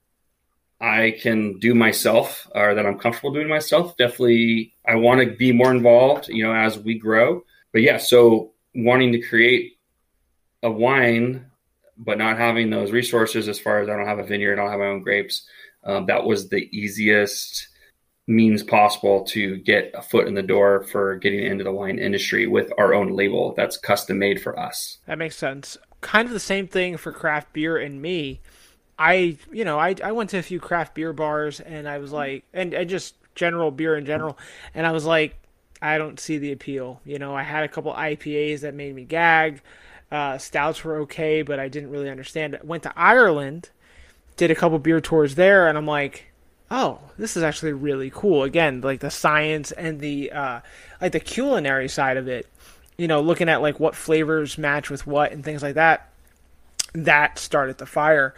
I can do myself or that I'm comfortable doing myself. Definitely, I want to be more involved, you know, as we grow. But yeah, so wanting to create a wine, but not having those resources as far as I don't have a vineyard, I don't have my own grapes. Um, that was the easiest means possible to get a foot in the door for getting into the wine industry with our own label that's custom made for us. That makes sense kind of the same thing for craft beer and me. I, you know, I, I went to a few craft beer bars and I was like, and, and just general beer in general. And I was like, I don't see the appeal. You know, I had a couple IPAs that made me gag. Uh, stouts were okay, but I didn't really understand it. Went to Ireland, did a couple beer tours there, and I'm like, oh, this is actually really cool. Again, like the science and the uh, like the culinary side of it you know, looking at like what flavors match with what and things like that, that started the fire.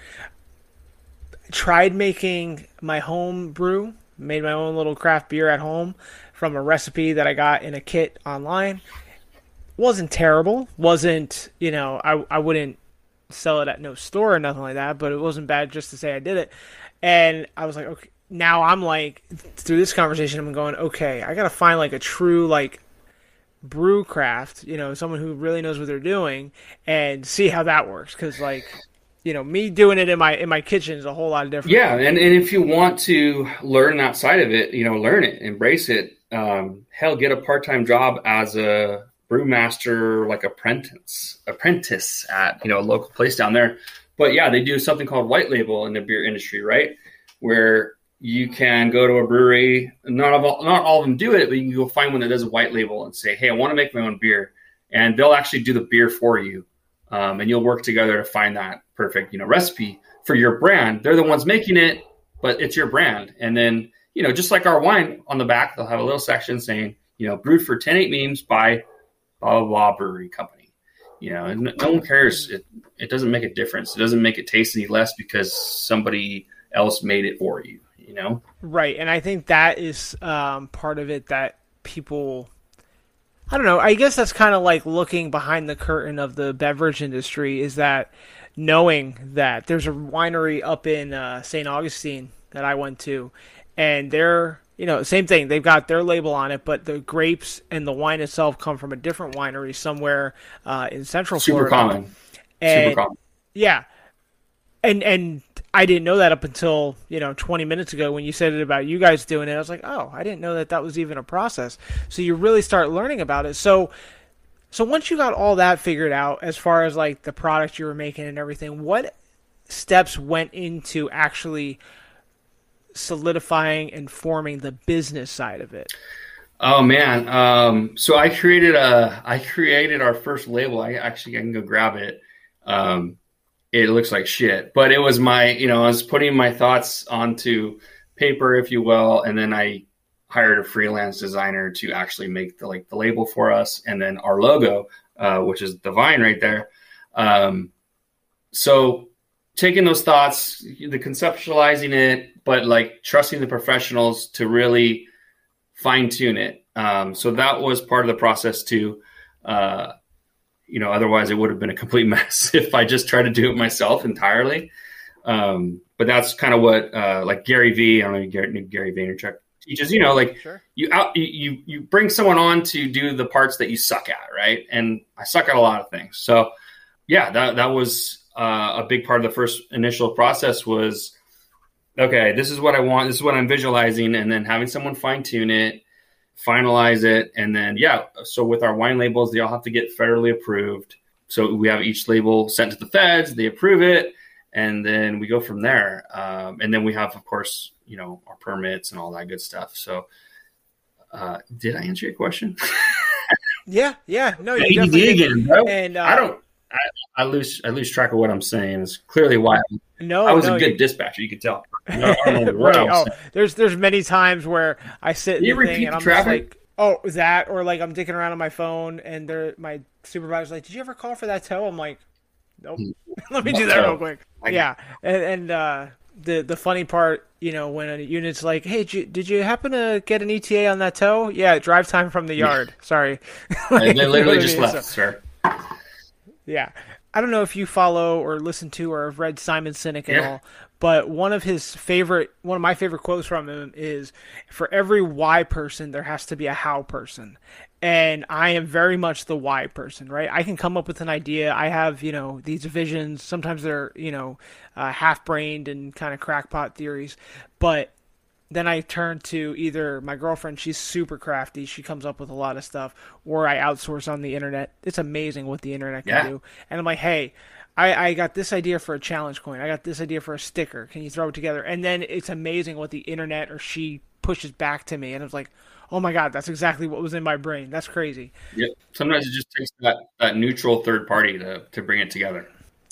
tried making my home brew, made my own little craft beer at home from a recipe that I got in a kit online. Wasn't terrible. Wasn't, you know, I, I wouldn't sell it at no store or nothing like that, but it wasn't bad just to say I did it. And I was like, okay, now I'm like, through this conversation, I'm going, okay, I got to find like a true, like, brew craft, you know, someone who really knows what they're doing and see how that works. Cause like, you know, me doing it in my in my kitchen is a whole lot different. Yeah, and, and if you want to learn that side of it, you know, learn it, embrace it. Um, hell, get a part time job as a brewmaster, like apprentice, apprentice at you know a local place down there. But yeah, they do something called white label in the beer industry, right? Where you can go to a brewery. Not all, not all of them do it, but you can go find one that does a white label and say, "Hey, I want to make my own beer," and they'll actually do the beer for you, um, and you'll work together to find that perfect, you know, recipe for your brand. They're the ones making it, but it's your brand. And then, you know, just like our wine on the back, they'll have a little section saying, you know, brewed for 10-8 memes by blah blah blah brewery company. You know, and no one cares. It it doesn't make a difference. It doesn't make it taste any less because somebody else made it for you you know? Right. And I think that is um, part of it that people. I don't know. I guess that's kind of like looking behind the curtain of the beverage industry is that knowing that there's a winery up in uh, St. Augustine that I went to, and they're, you know, same thing. They've got their label on it, but the grapes and the wine itself come from a different winery somewhere uh, in Central Super Florida. common. And, Super common. Yeah. And, and I didn't know that up until you know 20 minutes ago when you said it about you guys doing it. I was like, oh, I didn't know that that was even a process. So you really start learning about it. So, so once you got all that figured out, as far as like the product you were making and everything, what steps went into actually solidifying and forming the business side of it? Oh man, um, so I created a I created our first label. I actually I can go grab it. Um, it looks like shit. But it was my, you know, I was putting my thoughts onto paper, if you will, and then I hired a freelance designer to actually make the like the label for us, and then our logo, uh, which is the vine right there. Um, so taking those thoughts, the conceptualizing it, but like trusting the professionals to really fine tune it. Um, so that was part of the process too. Uh, you know, otherwise it would have been a complete mess if I just tried to do it myself entirely. Um, but that's kind of what, uh, like Gary V, I don't know, Gary, Gary Vaynerchuk teaches, you know, like sure. you out, you, you bring someone on to do the parts that you suck at. Right. And I suck at a lot of things. So yeah, that, that was uh, a big part of the first initial process was, okay, this is what I want. This is what I'm visualizing. And then having someone fine tune it, finalize it, and then yeah. So with our wine labels, they all have to get federally approved. So we have each label sent to the feds, they approve it, and then we go from there. Um, and then we have, of course, you know, our permits and all that good stuff. So, uh, did I answer your question? yeah, yeah, no, you definitely did again, bro. And uh, I don't. I, I, lose I lose track of what I'm saying. It's clearly why no, I was no, a good you... dispatcher. You could tell. right. Oh, there's there's many times where I sit you in the thing and I'm traffic? like, oh, that, or like I'm dicking around on my phone and my supervisor's like, did you ever call for that tow? I'm like, nope. Let me do that real quick. yeah, and, and uh, the the funny part, you know, when a unit's like, hey, did you, did you happen to get an ETA on that tow? Yeah, drive time from the yard. Sorry. like, they literally just left, so, sir. Yeah. I don't know if you follow or listen to or have read Simon Sinek at Yeah. all, but one of his favorite, one of my favorite quotes from him is, "For every why person, there has to be a how person." And I am very much the why person, right? I can come up with an idea. I have, you know, these visions. Sometimes they're, you know, uh, half-brained and kind of crackpot theories, but then I turn to either my girlfriend, she's super crafty, she comes up with a lot of stuff, or I outsource on the internet. It's amazing what the internet can Yeah. do. And I'm like, hey, I, I got this idea for a challenge coin. I got this idea for a sticker. Can you throw it together? And then it's amazing what the internet or she pushes back to me. And it's like, oh my God, that's exactly what was in my brain. That's crazy. Yep. Sometimes it just takes that, that neutral third party to, to bring it together.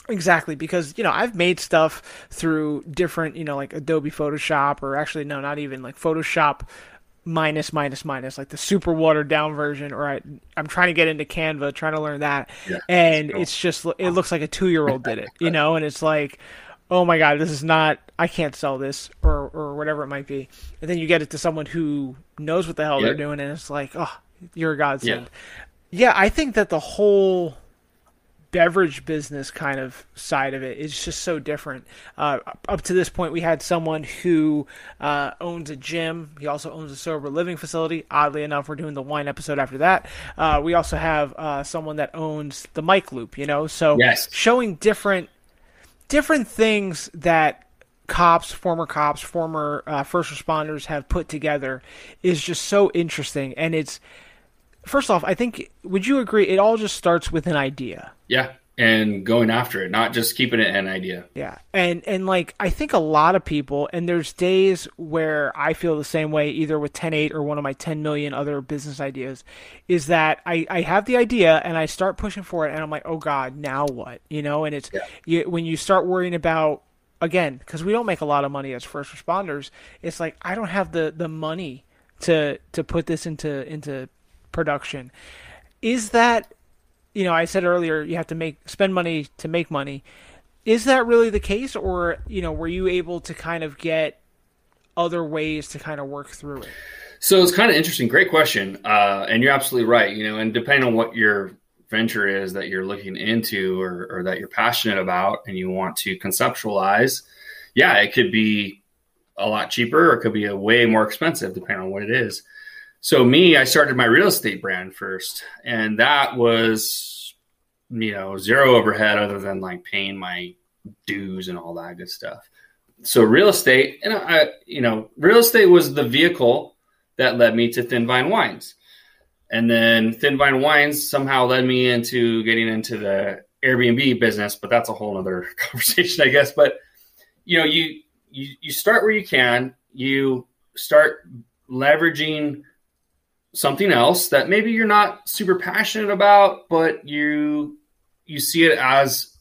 Exactly, because you know I've made stuff through different, you know, like Adobe Photoshop, or actually no, not even like Photoshop minus minus minus, like the super watered down version. Or I, I'm trying to get into Canva, trying to learn that, Yeah, and cool. it's just it looks like a two year old did it, you know, and it's like, oh my god, this is not I can't sell this or or whatever it might be. And then you get it to someone who knows what the hell they're doing and it's like, "Oh, you're a godsend." Yeah. yeah, I think that the whole beverage business kind of side of it is just so different. Uh, up to this point, we had someone who uh, owns a gym. He also owns a sober living facility. Oddly enough, we're doing the wine episode after that. Uh, we also have uh, someone that owns the mic loop. You know, so Yes. showing different different things that cops, former cops, former uh, first responders have put together is just so interesting. And it's first off, I think would you agree? It all just starts with an idea. Yeah. And going after it, not just keeping it an idea. Yeah. And and like I think a lot of people and there's days where I feel the same way either with 10.8 or one of my 10 million other business ideas is that I I have the idea and I start pushing for it and I'm like, "Oh god, now what?" You know, and it's Yeah. you, when you start worrying about again, cuz we don't make a lot of money as first responders, it's like I don't have the the money to to put this into into production. Is that you know, I said earlier you have to make spend money to make money. Is that really the case or, you know, were you able to kind of get other ways to kind of work through it? So it's kind of interesting. Great question. Uh, and you're absolutely right. You know, and depending on what your venture is that you're looking into or, or that you're passionate about and you want to conceptualize, yeah, it could be a lot cheaper or it could be a way more expensive depending on what it is. So me, I started my real estate brand first, and that was, you know, zero overhead other than like paying my dues and all that good stuff. So real estate, and I, you know, real estate was the vehicle that led me to Thin Vine Wines. And then Thin Vine Wines somehow led me into getting into the Airbnb business, but that's a whole other conversation, I guess. But you know, you you you start where you can, you start leveraging something else that maybe you're not super passionate about, but you you see it as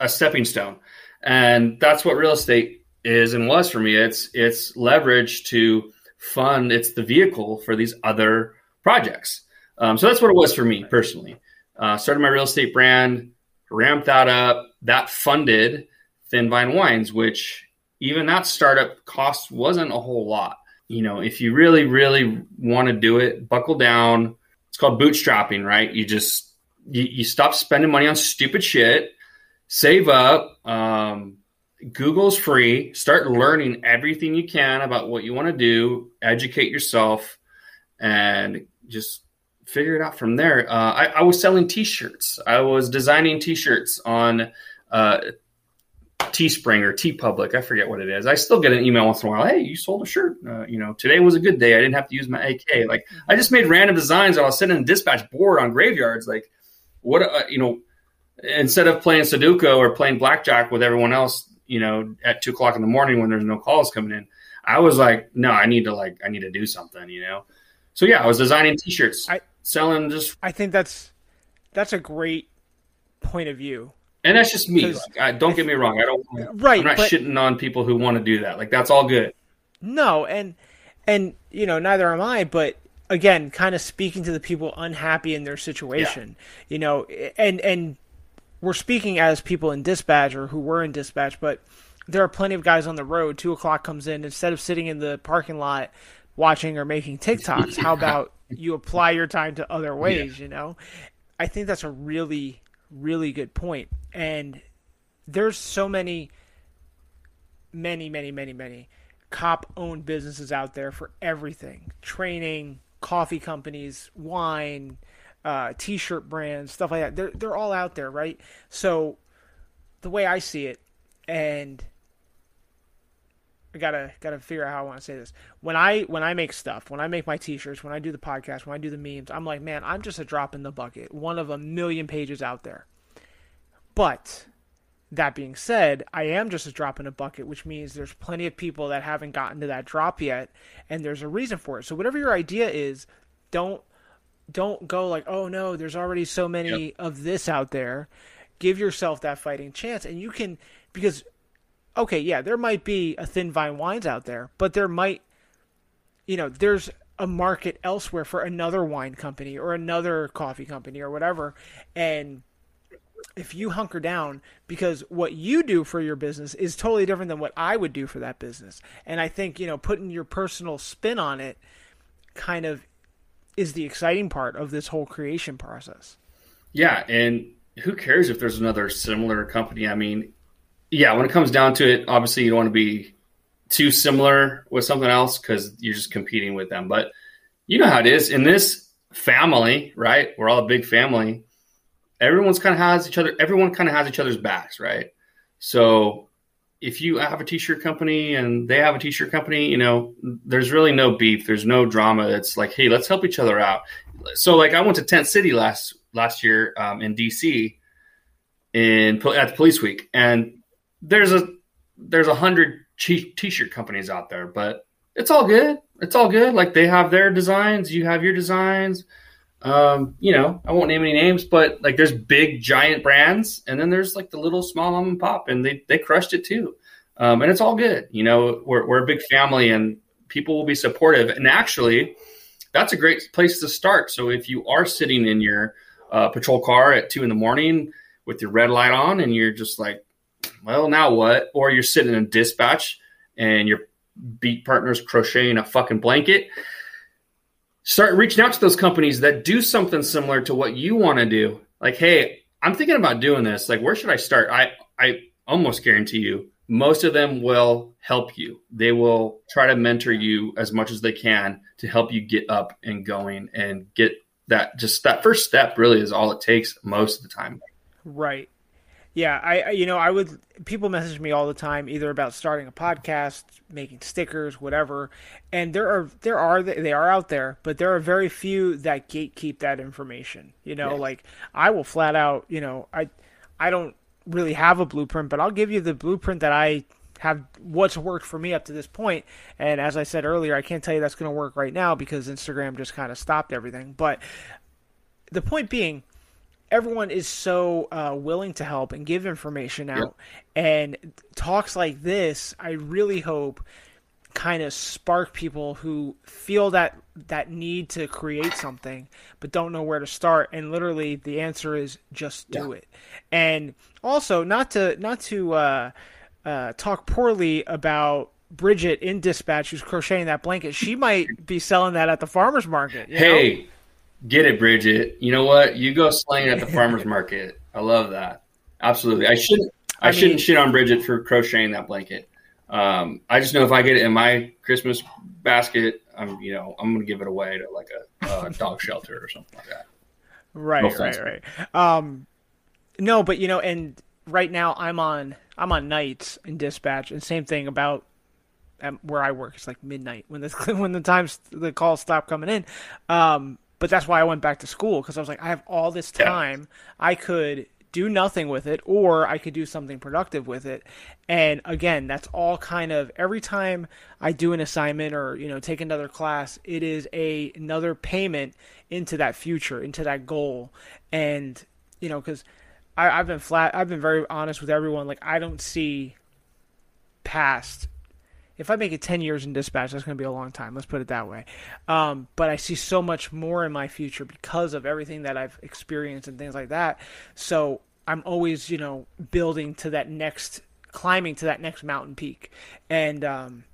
a stepping stone. And that's what real estate is and was for me. It's it's leverage to fund. It's the vehicle for these other projects. Um, so that's what it was for me personally. Uh, started my real estate brand, ramped that up. That funded Thin Vine Wines, which even that startup cost wasn't a whole lot. You know, if you really, really want to do it, buckle down. It's called bootstrapping, right? You just you, you stop spending money on stupid shit, save up. Um, Google's free. Start learning everything you can about what you want to do. Educate yourself, and just figure it out from there. Uh, I, I was selling T-shirts. I was designing T-shirts on uh, Teespring or TeePublic. I forget what it is. I still get an email once in a while. Hey, you sold a shirt. Uh, you know, today was a good day. I didn't have to use my AK. Like I just made random designs. I was sitting in a dispatch board on graveyards. Like what? Uh, you know, instead of playing Sudoku or playing blackjack with everyone else, you know, at two o'clock in the morning when there's no calls coming in, I was like, no, I need to like, I need to do something. You know. So yeah, I was designing T-shirts, I- selling just, I think that's that's a great point of view. And that's just me. Like, I, don't get me wrong. I don't. Right, I'm not but- shitting on people who want to do that. Like that's all good. No, and and you know, neither am I, but again, kind of speaking to the people unhappy in their situation, you know, and and we're speaking as people in dispatch or who were in dispatch, but there are plenty of guys on the road. Two o'clock comes in, instead of sitting in the parking lot watching or making TikToks, how about you apply your time to other ways? You know, I think that's a really really good point, and there's so many many, many, many, many cop owned businesses out there for everything training, coffee companies, wine, uh, t shirt brands, stuff like that. They're, they're all out there, right? So, the way I see it, and I gotta gotta figure out how I want to say this. When I when I make stuff, when I make my T-shirts, when I do the podcast, when I do the memes, I'm like, man, I'm just a drop in the bucket, one of a million pages out there. But that being said, I am just a drop in a bucket, which means there's plenty of people that haven't gotten to that drop yet, and there's a reason for it. So whatever your idea is, don't don't go like, oh no, there's already so many of this out there. Give yourself that fighting chance, and you can because okay, yeah, there might be a thin vine wines out there, but there might, you know, there's a market elsewhere for another wine company or another coffee company or whatever, and if you hunker down because what you do for your business is totally different than what I would do for that business. And I think, you know, putting your personal spin on it kind of is the exciting part of this whole creation process. Yeah, and who cares if there's another similar company? I mean, yeah, when it comes down to it, obviously you don't want to be too similar with something else because you're just competing with them. But you know how it is in this family, right? We're all a big family everyone's kind of has each other. Everyone kind of has each other's backs, right? So if you have a t-shirt company and they have a t-shirt company, you know, there's really no beef. There's no drama. It's like, hey, let's help each other out. So like I went to Tent City last last year um, in DC in at the Police Week, and there's a there's a hundred t-shirt companies out there, but it's all good. It's all good. Like they have their designs, you have your designs um, you know, I won't name any names, but like there's big giant brands, and then there's like the little small mom and pop, and they they crushed it too. Um, and it's all good. You know, we're we're a big family, and people will be supportive. And actually, that's a great place to start. So if you are sitting in your uh, patrol car at two in the morning with your red light on, and you're just like, well, now what? Or you're sitting in dispatch and your beat partner's crocheting a fucking blanket start reaching out to those companies that do something similar to what you want to do. Like, hey, I'm thinking about doing this. Like, where should I start? I I almost guarantee you most of them will help you. They will try to mentor you as much as they can to help you get up and going and get that just that first step really is all it takes most of the time. Right. Yeah, I you know I would people message me all the time either about starting a podcast, making stickers, whatever, and there are there are they are out there, but there are very few that gatekeep that information. You know, yeah. like I will flat out, you know, I I don't really have a blueprint, but I'll give you the blueprint that I have what's worked for me up to this point. And as I said earlier, I can't tell you that's going to work right now because Instagram just kind of stopped everything. But the point being everyone is so uh, willing to help and give information out. Yep. And talks like this, I really hope kind of spark people who feel that that need to create something but don't know where to start and literally the answer is just do yeah. it and also not to not to uh, uh, talk poorly about Bridget in dispatch who's crocheting that blanket she might be selling that at the farmers market hey know? Get it, Bridget. You know what? You go slaying at the farmers market. I love that. Absolutely. I shouldn't. I, I mean, shouldn't shit on Bridget for crocheting that blanket. Um, I just know if I get it in my Christmas basket, I'm you know I'm gonna give it away to like a, a dog shelter or something like that. Right, no right, right. Um, no, but you know, and right now I'm on I'm on nights in dispatch, and same thing about um, where I work. It's like midnight when the when the times the calls stop coming in. Um, but that's why I went back to school because I was like, I have all this time. Yeah. I could do nothing with it or I could do something productive with it. And again, that's all kind of every time I do an assignment or, you know, take another class, it is a another payment into that future, into that goal. And, you know, cuz I I've been flat I've been very honest with everyone like I don't see past if I make it 10 years in dispatch, that's going to be a long time. Let's put it that way. Um, but I see so much more in my future because of everything that I've experienced and things like that. So I'm always, you know, building to that next, climbing to that next mountain peak. And um,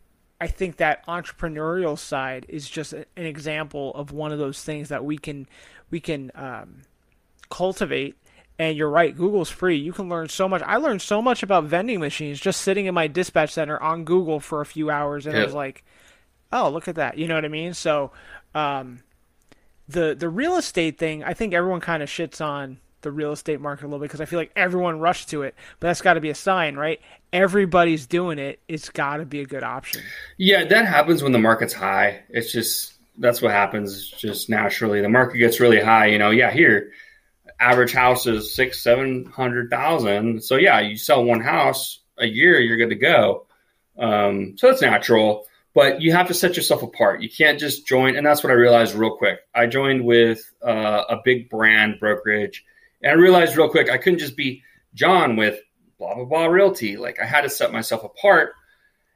I think that entrepreneurial side is just an example of one of those things that we can, we can um, cultivate and you're right, Google's free. You can learn so much. I learned so much about vending machines just sitting in my dispatch center on Google for a few hours, and yep. I was like, "Oh, look at that!" You know what I mean? So, um, the the real estate thing, I think everyone kind of shits on the real estate market a little bit because I feel like everyone rushed to it, but that's got to be a sign, right? Everybody's doing it. It's got to be a good option. Yeah, that happens when the market's high. It's just that's what happens just naturally. The market gets really high. You know, yeah, here average house is six, seven hundred thousand. So yeah, you sell one house a year, you're good to go. Um, so that's natural, but you have to set yourself apart. You can't just join, and that's what I realized real quick. I joined with uh, a big brand brokerage, and I realized real quick I couldn't just be Jon with blah blah blah realty. Like I had to set myself apart.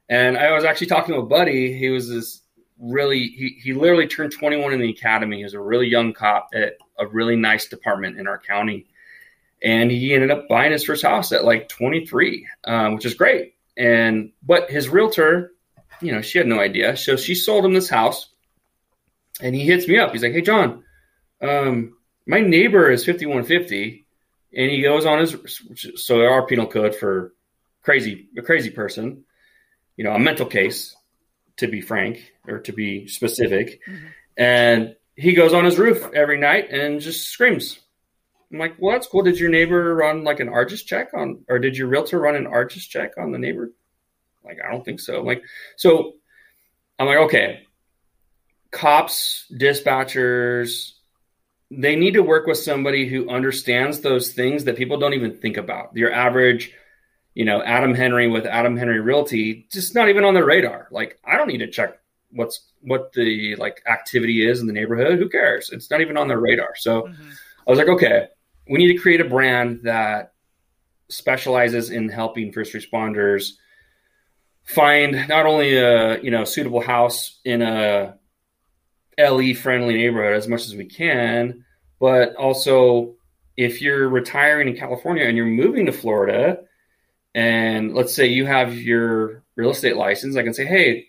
And I was actually talking to a buddy. He was this really he, he literally turned 21 in the academy. He was a really young cop at a really nice department in our county. and he ended up buying his first house at like 23, um, which is great. And but his realtor, you know, she had no idea, so she sold him this house, and he hits me up. He's like, "Hey, Jon, um, my neighbor is 5150." And he goes on his so our penal code for crazy a crazy person, you know, a mental case, to be frank or to be specific. Mm-hmm. And he goes on his roof every night and just screams. I'm like, well, that's cool. Did your neighbor run like an ARJIS check on, or did your realtor run an ARJIS check on the neighbor? Like, I don't think so. I'm like, so I'm like, okay, cops, dispatchers, they need to work with somebody who understands those things that people don't even think about. Your average, you know, Adam Henry with Adam Henry Realty, just not even on the radar. Like, I don't need to check what's what the like activity is in the neighborhood. Who cares? It's not even on their radar. So mm-hmm. I was like, okay, we need to create a brand that specializes in helping first responders find not only a you know suitable house in a LE friendly neighborhood as much as we can, but also if you're retiring in California and you're moving to Florida, and let's say you have your real estate license, I can say, hey,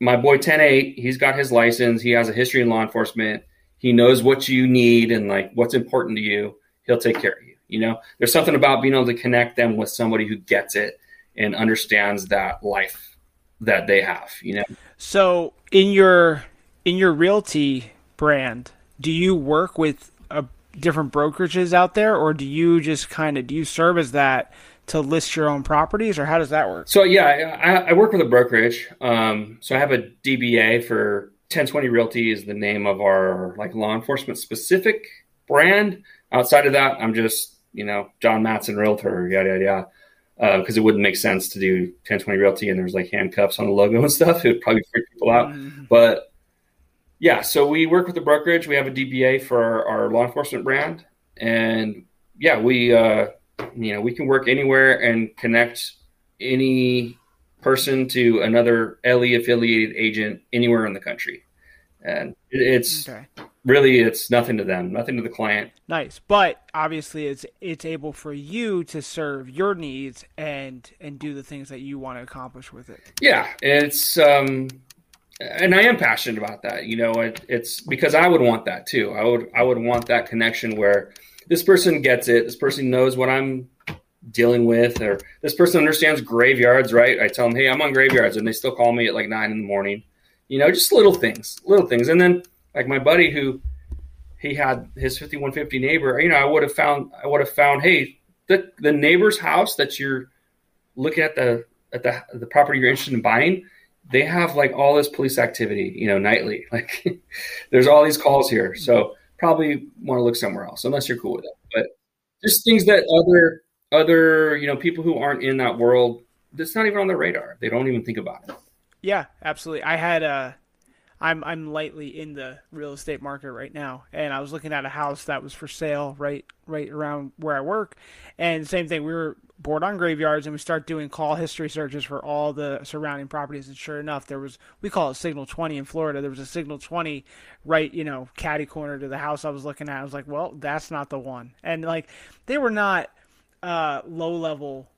my boy 10-8, he's got his license, he has a history in law enforcement, he knows what you need and like what's important to you, he'll take care of you. You know, there's something about being able to connect them with somebody who gets it and understands that life that they have, you know. So in your in your realty brand, do you work with a, different brokerages out there, or do you just kind of do you serve as that to list your own properties, or how does that work? So yeah, I, I work with a brokerage. Um, so I have a DBA for 1020 Realty is the name of our like law enforcement specific brand. Outside of that, I'm just you know Jon Mattson Realtor, yada yada yada because uh, it wouldn't make sense to do 1020 Realty and there's like handcuffs on the logo and stuff. It would probably freak people out. Mm-hmm. But yeah, so we work with the brokerage. We have a DBA for our, our law enforcement brand, and yeah, we uh, you know we can work anywhere and connect any person to another LE affiliated agent anywhere in the country, and it's okay. really it's nothing to them, nothing to the client. Nice, but obviously it's it's able for you to serve your needs and and do the things that you want to accomplish with it. Yeah, it's um and I am passionate about that. You know, it, it's because I would want that too. I would I would want that connection where this person gets it. This person knows what I'm dealing with, or this person understands graveyards. Right? I tell them, hey, I'm on graveyards, and they still call me at like nine in the morning. You know, just little things, little things. And then like my buddy who he had his 5150 neighbor. You know, I would have found I would have found hey the the neighbor's house that you're looking at the at the the property you're interested in buying they have like all this police activity, you know, nightly. Like there's all these calls here. So probably want to look somewhere else unless you're cool with it. But just things that other other, you know, people who aren't in that world, that's not even on their radar. They don't even think about it. Yeah, absolutely. I had a I'm I'm lightly in the real estate market right now, and I was looking at a house that was for sale right right around where I work, and same thing. We were bored on graveyards, and we start doing call history searches for all the surrounding properties. And sure enough, there was we call it Signal 20 in Florida. There was a Signal 20 right, you know, caddy corner to the house I was looking at. I was like, well, that's not the one. And like they were not uh, low level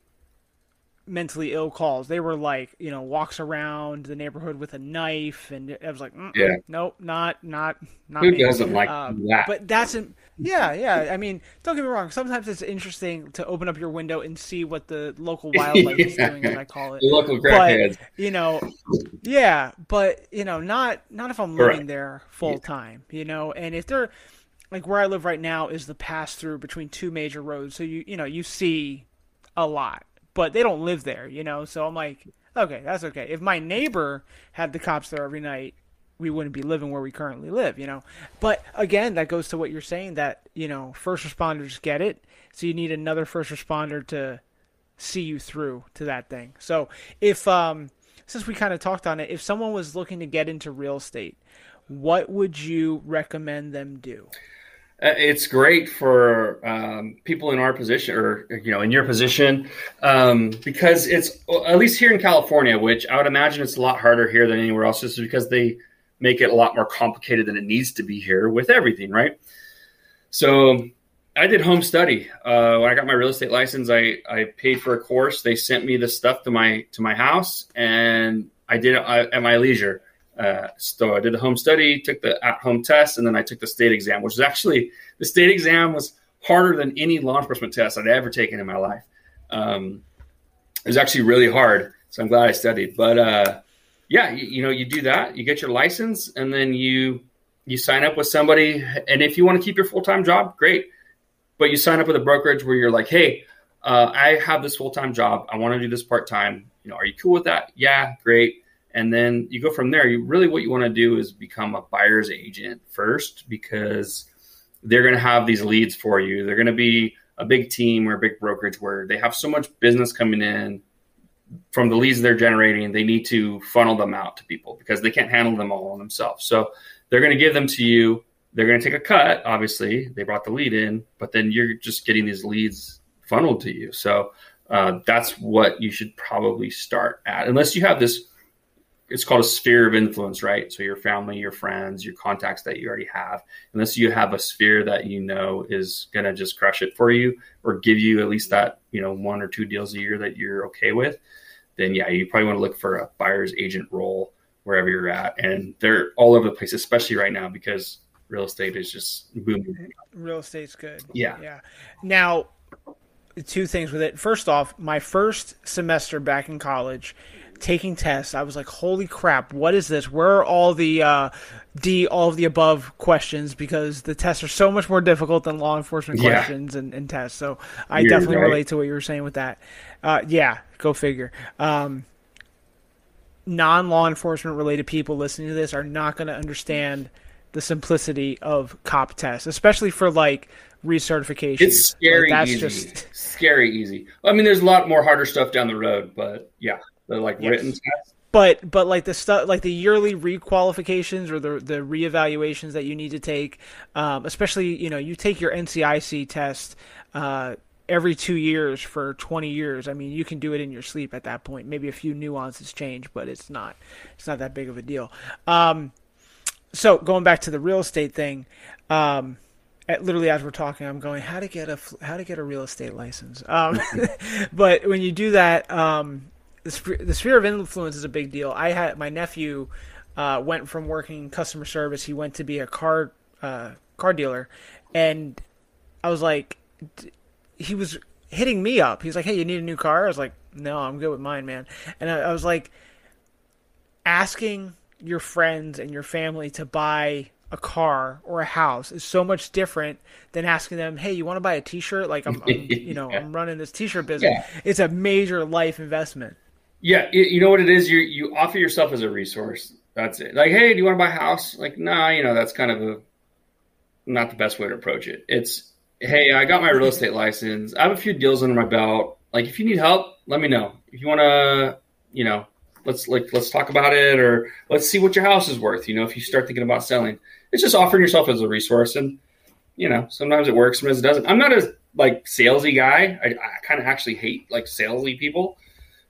mentally ill calls. They were like, you know, walks around the neighborhood with a knife, and I was like, yeah, nope, not, not, not. Who me. doesn't like um, that? But that's, yeah, yeah. I mean, don't get me wrong. Sometimes it's interesting to open up your window and see what the local wildlife yeah. is doing, as I call it. The local crackheads. You know, yeah, but you know, not not if I'm living there full time. You know, and if they're like where I live right now is the pass through between two major roads, so you you know you see a lot but they don't live there, you know. So I'm like, okay, that's okay. If my neighbor had the cops there every night, we wouldn't be living where we currently live, you know. But again, that goes to what you're saying that you know first responders get it, so you need another first responder to see you through to that thing. So if um since we kind of talked on it, if someone was looking to get into real estate, what would you recommend them do? Uh, it's great for um, people in our position or you know in your position um, because it's at least here in california which i would imagine it's a lot harder here than anywhere else just because they make it a lot more complicated than it needs to be here with everything right so I did home study. Uh, when I got my real estate license, I, I paid for a course. They sent me the stuff to my to my house, and I did it uh, at my leisure. Uh, so I did the home study, took the at home test, and then I took the state exam, which is actually the state exam was harder than any law enforcement test I'd ever taken in my life. Um, it was actually really hard, so I'm glad I studied. But uh, yeah, you, you know, you do that, you get your license, and then you you sign up with somebody, and if you want to keep your full time job, great. But you sign up with a brokerage where you're like, hey, uh, I have this full time job. I want to do this part time. You know, are you cool with that? Yeah, great. And then you go from there. You really what you want to do is become a buyer's agent first because they're going to have these leads for you. They're going to be a big team or a big brokerage where they have so much business coming in from the leads they're generating. They need to funnel them out to people because they can't handle them all on themselves. So they're going to give them to you. They're going to take a cut. Obviously, they brought the lead in, but then you're just getting these leads funneled to you. So uh, that's what you should probably start at, unless you have this it's called a sphere of influence, right? So your family, your friends, your contacts that you already have, unless you have a sphere that you know is going to just crush it for you or give you at least that, you know, one or two deals a year that you're okay with, then yeah, you probably want to look for a buyer's agent role wherever you're at. And they're all over the place, especially right now because real estate is just booming. Real estate's good. Yeah. Yeah. Now, two things with it. First off, my first semester back in college, taking tests, I was like, "Holy crap! What is this? Where are all the uh, D, all of the above questions?" Because the tests are so much more difficult than law enforcement Yeah. questions and, and tests. So I Weird, definitely right? relate to what you were saying with that. Uh, yeah, go figure. Um, non law enforcement related people listening to this are not going to understand the simplicity of cop tests, especially for like recertification. It's scary Like, that's easy. just Scary easy. I mean, there's a lot more harder stuff down the road, but yeah, the like Yes. written tests. but but like the stuff like the yearly requalifications or the the reevaluations that you need to take um, especially you know you take your ncic test uh, every two years for 20 years i mean you can do it in your sleep at that point maybe a few nuances change but it's not it's not that big of a deal um, so going back to the real estate thing um, at, literally as we're talking i'm going how to get a how to get a real estate license um, but when you do that um, the, sp- the sphere of influence is a big deal i had my nephew uh, went from working customer service he went to be a car uh, car dealer and i was like d- he was hitting me up he's like hey you need a new car i was like no i'm good with mine man and i, I was like asking your friends and your family to buy a car or a house is so much different than asking them, "Hey, you want to buy a T-shirt?" Like I'm, I'm you know, Yeah. I'm running this T-shirt business. Yeah. It's a major life investment. Yeah, you, you know what it is. You you offer yourself as a resource. That's it. Like, hey, do you want to buy a house? Like, nah, you know, that's kind of a not the best way to approach it. It's, hey, I got my real estate license. I have a few deals under my belt. Like, if you need help, let me know. If you want to, you know, let's like let's talk about it, or let's see what your house is worth. You know, if you start thinking about selling, it's just offering yourself as a resource, and you know, sometimes it works, sometimes it doesn't. I'm not a like salesy guy. I, I kind of actually hate like salesy people.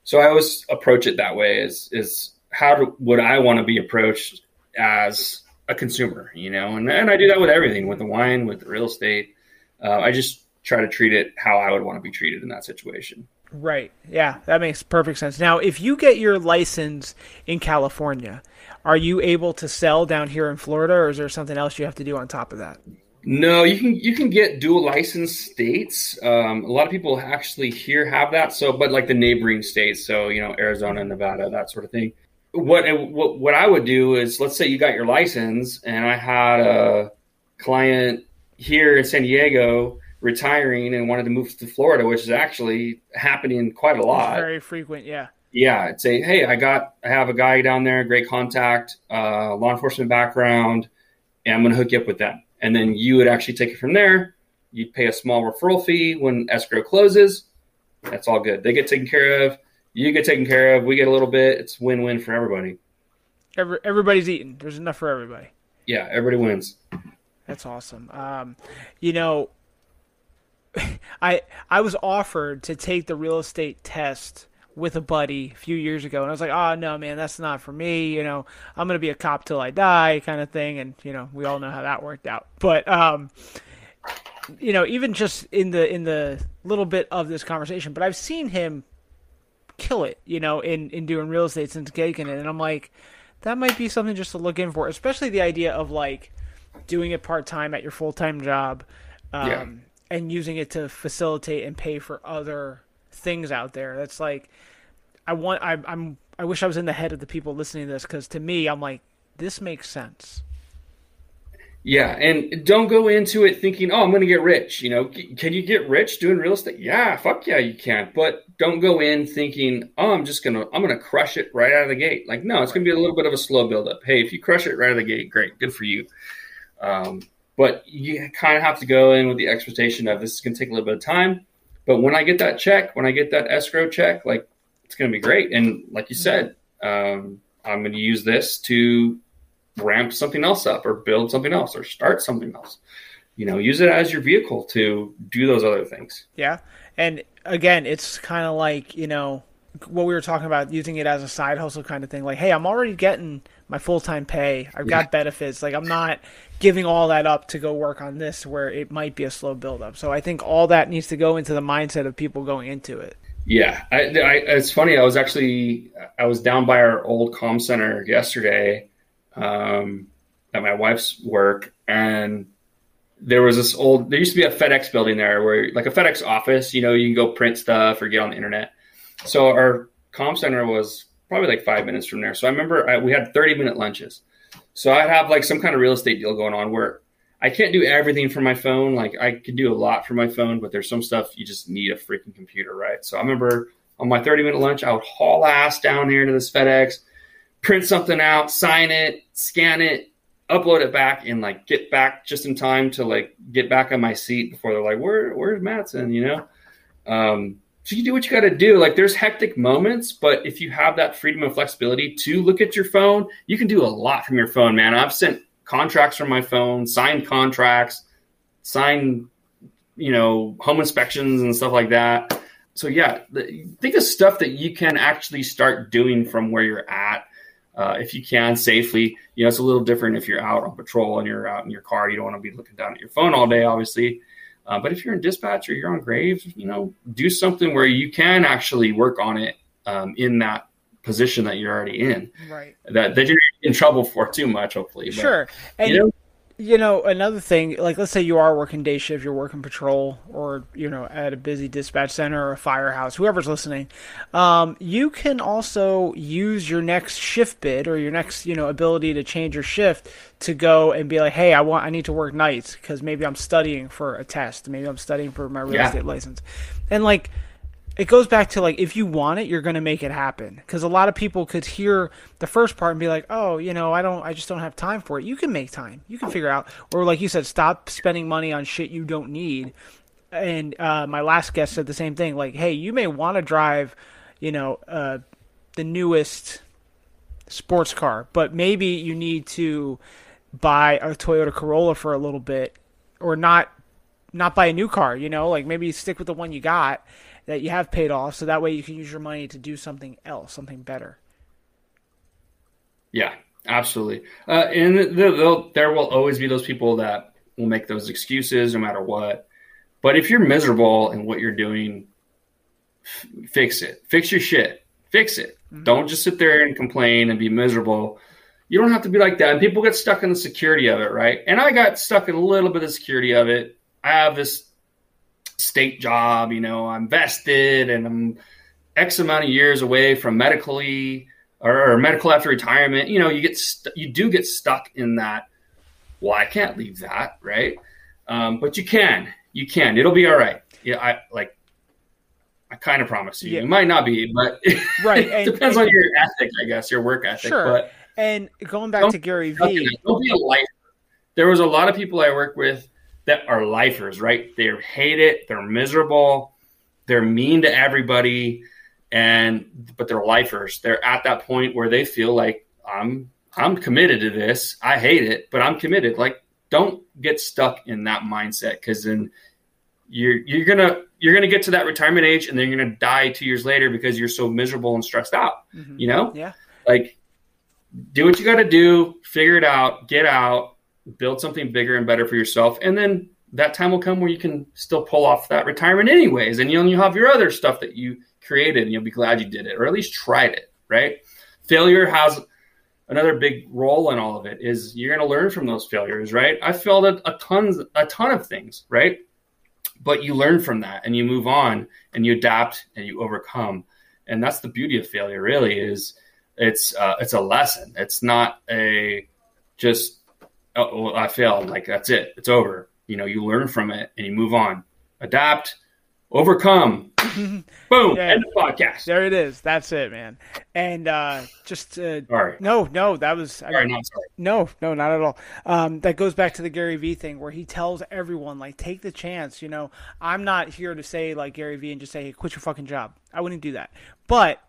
So I always approach it that way: is is how do, would I want to be approached as a consumer? You know, and and I do that with everything, with the wine, with the real estate. Uh, I just try to treat it how I would want to be treated in that situation. Right. Yeah, that makes perfect sense. Now, if you get your license in California, are you able to sell down here in Florida, or is there something else you have to do on top of that? No, you can you can get dual license states. Um, a lot of people actually here have that. So, but like the neighboring states, so you know Arizona, Nevada, that sort of thing. What what what I would do is, let's say you got your license, and I had a client here in San Diego retiring and wanted to move to Florida, which is actually happening quite a lot. Very frequent. Yeah. Yeah, I'd say, hey, I got, I have a guy down there, great contact, uh, law enforcement background, and I'm going to hook you up with them. And then you would actually take it from there. You'd pay a small referral fee when escrow closes. That's all good. They get taken care of. You get taken care of. We get a little bit. It's win-win for everybody. Every, everybody's eating. There's enough for everybody. Yeah, everybody wins. That's awesome. Um, you know, I I was offered to take the real estate test with a buddy a few years ago, and I was like, "Oh no, man, that's not for me." You know, I'm gonna be a cop till I die, kind of thing. And you know, we all know how that worked out. But um, you know, even just in the in the little bit of this conversation, but I've seen him kill it, you know, in in doing real estate since it, and I'm like, that might be something just to look in for, especially the idea of like doing it part time at your full time job, um, Yeah. and using it to facilitate and pay for other things out there. That's like, I want, I, I'm, I wish I was in the head of the people listening to this because to me, I'm like, this makes sense. Yeah, and don't go into it thinking, "Oh, I'm going to get rich." You know, can you get rich doing real estate? Yeah, fuck yeah, you can. But don't go in thinking, "Oh, I'm just gonna, I'm gonna crush it right out of the gate." Like, no, it's going to be a little bit of a slow build up. Hey, if you crush it right out of the gate, great, good for you. Um, but you kind of have to go in with the expectation of this is to take a little bit of time. But when I get that check, when I get that escrow check, like it's going to be great. And like you said, um, I'm going to use this to ramp something else up or build something else or start something else. You know, use it as your vehicle to do those other things. Yeah. And again, it's kind of like, you know, what we were talking about using it as a side hustle kind of thing. Like, hey, I'm already getting my full time pay. I've got benefits. Like, I'm not giving all that up to go work on this where it might be a slow build up. So I think all that needs to go into the mindset of people going into it. Yeah, I, I, it's funny. I was actually I was down by our old comm center yesterday um, at my wife's work, and there was this old. There used to be a FedEx building there, where like a FedEx office. You know, you can go print stuff or get on the internet. So our comm center was probably like five minutes from there. So I remember I, we had thirty minute lunches. So I'd have like some kind of real estate deal going on where I can't do everything from my phone. Like I could do a lot from my phone, but there's some stuff you just need a freaking computer, right? So I remember on my 30 minute lunch, I would haul ass down here to this FedEx, print something out, sign it, scan it, upload it back, and like get back just in time to like get back on my seat before they're like, "Where, where's Mattson?" You know. Um, so you do what you got to do. Like there's hectic moments, but if you have that freedom and flexibility to look at your phone, you can do a lot from your phone, man. I've sent contracts from my phone, signed contracts, signed, you know, home inspections and stuff like that. So yeah, think of stuff that you can actually start doing from where you're at. Uh, if you can safely, you know, it's a little different if you're out on patrol and you're out in your car. You don't want to be looking down at your phone all day, obviously. Uh, but if you're in dispatch or you're on Graves, you know, do something where you can actually work on it um, in that position that you're already in. Right. That that you're in trouble for too much, hopefully. But, Sure. And you know, you know another thing like let's say you are working day shift you're working patrol or you know at a busy dispatch center or a firehouse whoever's listening um, you can also use your next shift bid or your next you know ability to change your shift to go and be like hey i want i need to work nights because maybe i'm studying for a test maybe i'm studying for my real Yeah. estate license and like it goes back to like if you want it you're going to make it happen. Because a lot of people could hear the first part and be like oh you know i don't i just don't have time for it. You can make time. You can figure out. Or like you said stop spending money on shit you don't need. And uh, my last guest said the same thing like hey you may want to drive you know uh, the newest sports car but maybe you need to buy a toyota corolla for a little bit or not not buy a new car you know like maybe stick with the one you got that you have paid off so that way you can use your money to do something else something better Yeah, absolutely. Uh, and th- th- there will always be those people that will make those excuses no matter what. But if you're miserable in what you're doing, f- fix it. Fix your shit. Fix it. Don't just sit there and complain and be miserable. You don't have to be like that. And people get stuck in the security of it, right? And I got stuck in a little bit of the security of it. I have this state job, you know, I'm vested and I'm X amount of years away from medically or, or medical after retirement. You know, you get st- you do get stuck in that. Well, I can't leave that, right? Um, but you can, you can. It'll be all right. Yeah, I like. I kind of promise you. Yeah. It might not be, but Right, it and- depends and- on your ethic, I guess, your work ethic. Sure. But and going back to gary don't be a lifer. There was a lot of people I work with that are lifers, right? They hate it. They're miserable. They're mean to everybody, and but they're lifers. They're at that point where they feel like I'm I'm committed to this. I hate it, but I'm committed. Like, don't get stuck in that mindset because then you're you're gonna you're gonna get to that retirement age, and then you're gonna die two years later because you're so miserable and stressed out. Mhm. You know, yeah like do what you got to do figure it out get out build something bigger and better for yourself and then that time will come where you can still pull off that retirement anyways, and you'll, you'll have your other stuff that you created, and you'll be glad you did it, or at least tried it. Right? Failure has another big role in all of it. Is you're going to learn from those failures, right? I failed a, a tons, a ton of things, right? But you learn from that, and you move on, and you adapt, and you overcome, and that's the beauty of failure. Really, is it's uh, it's a lesson. It's not a just oh I failed like that's it. It's over. You know, you learn from it and you move on, adapt, overcome. Boom. Yeah. End of podcast. There it is. That's it, man. And uh, just uh, Sorry. no, no, that was Sorry, not sorry. No, no, not at all. Um, that goes back to the Gary Vee thing where he tells everyone, like, take the chance. You know, I'm not here to say, like, Gary Vee and just say, hey, quit your fucking job. I wouldn't do that. But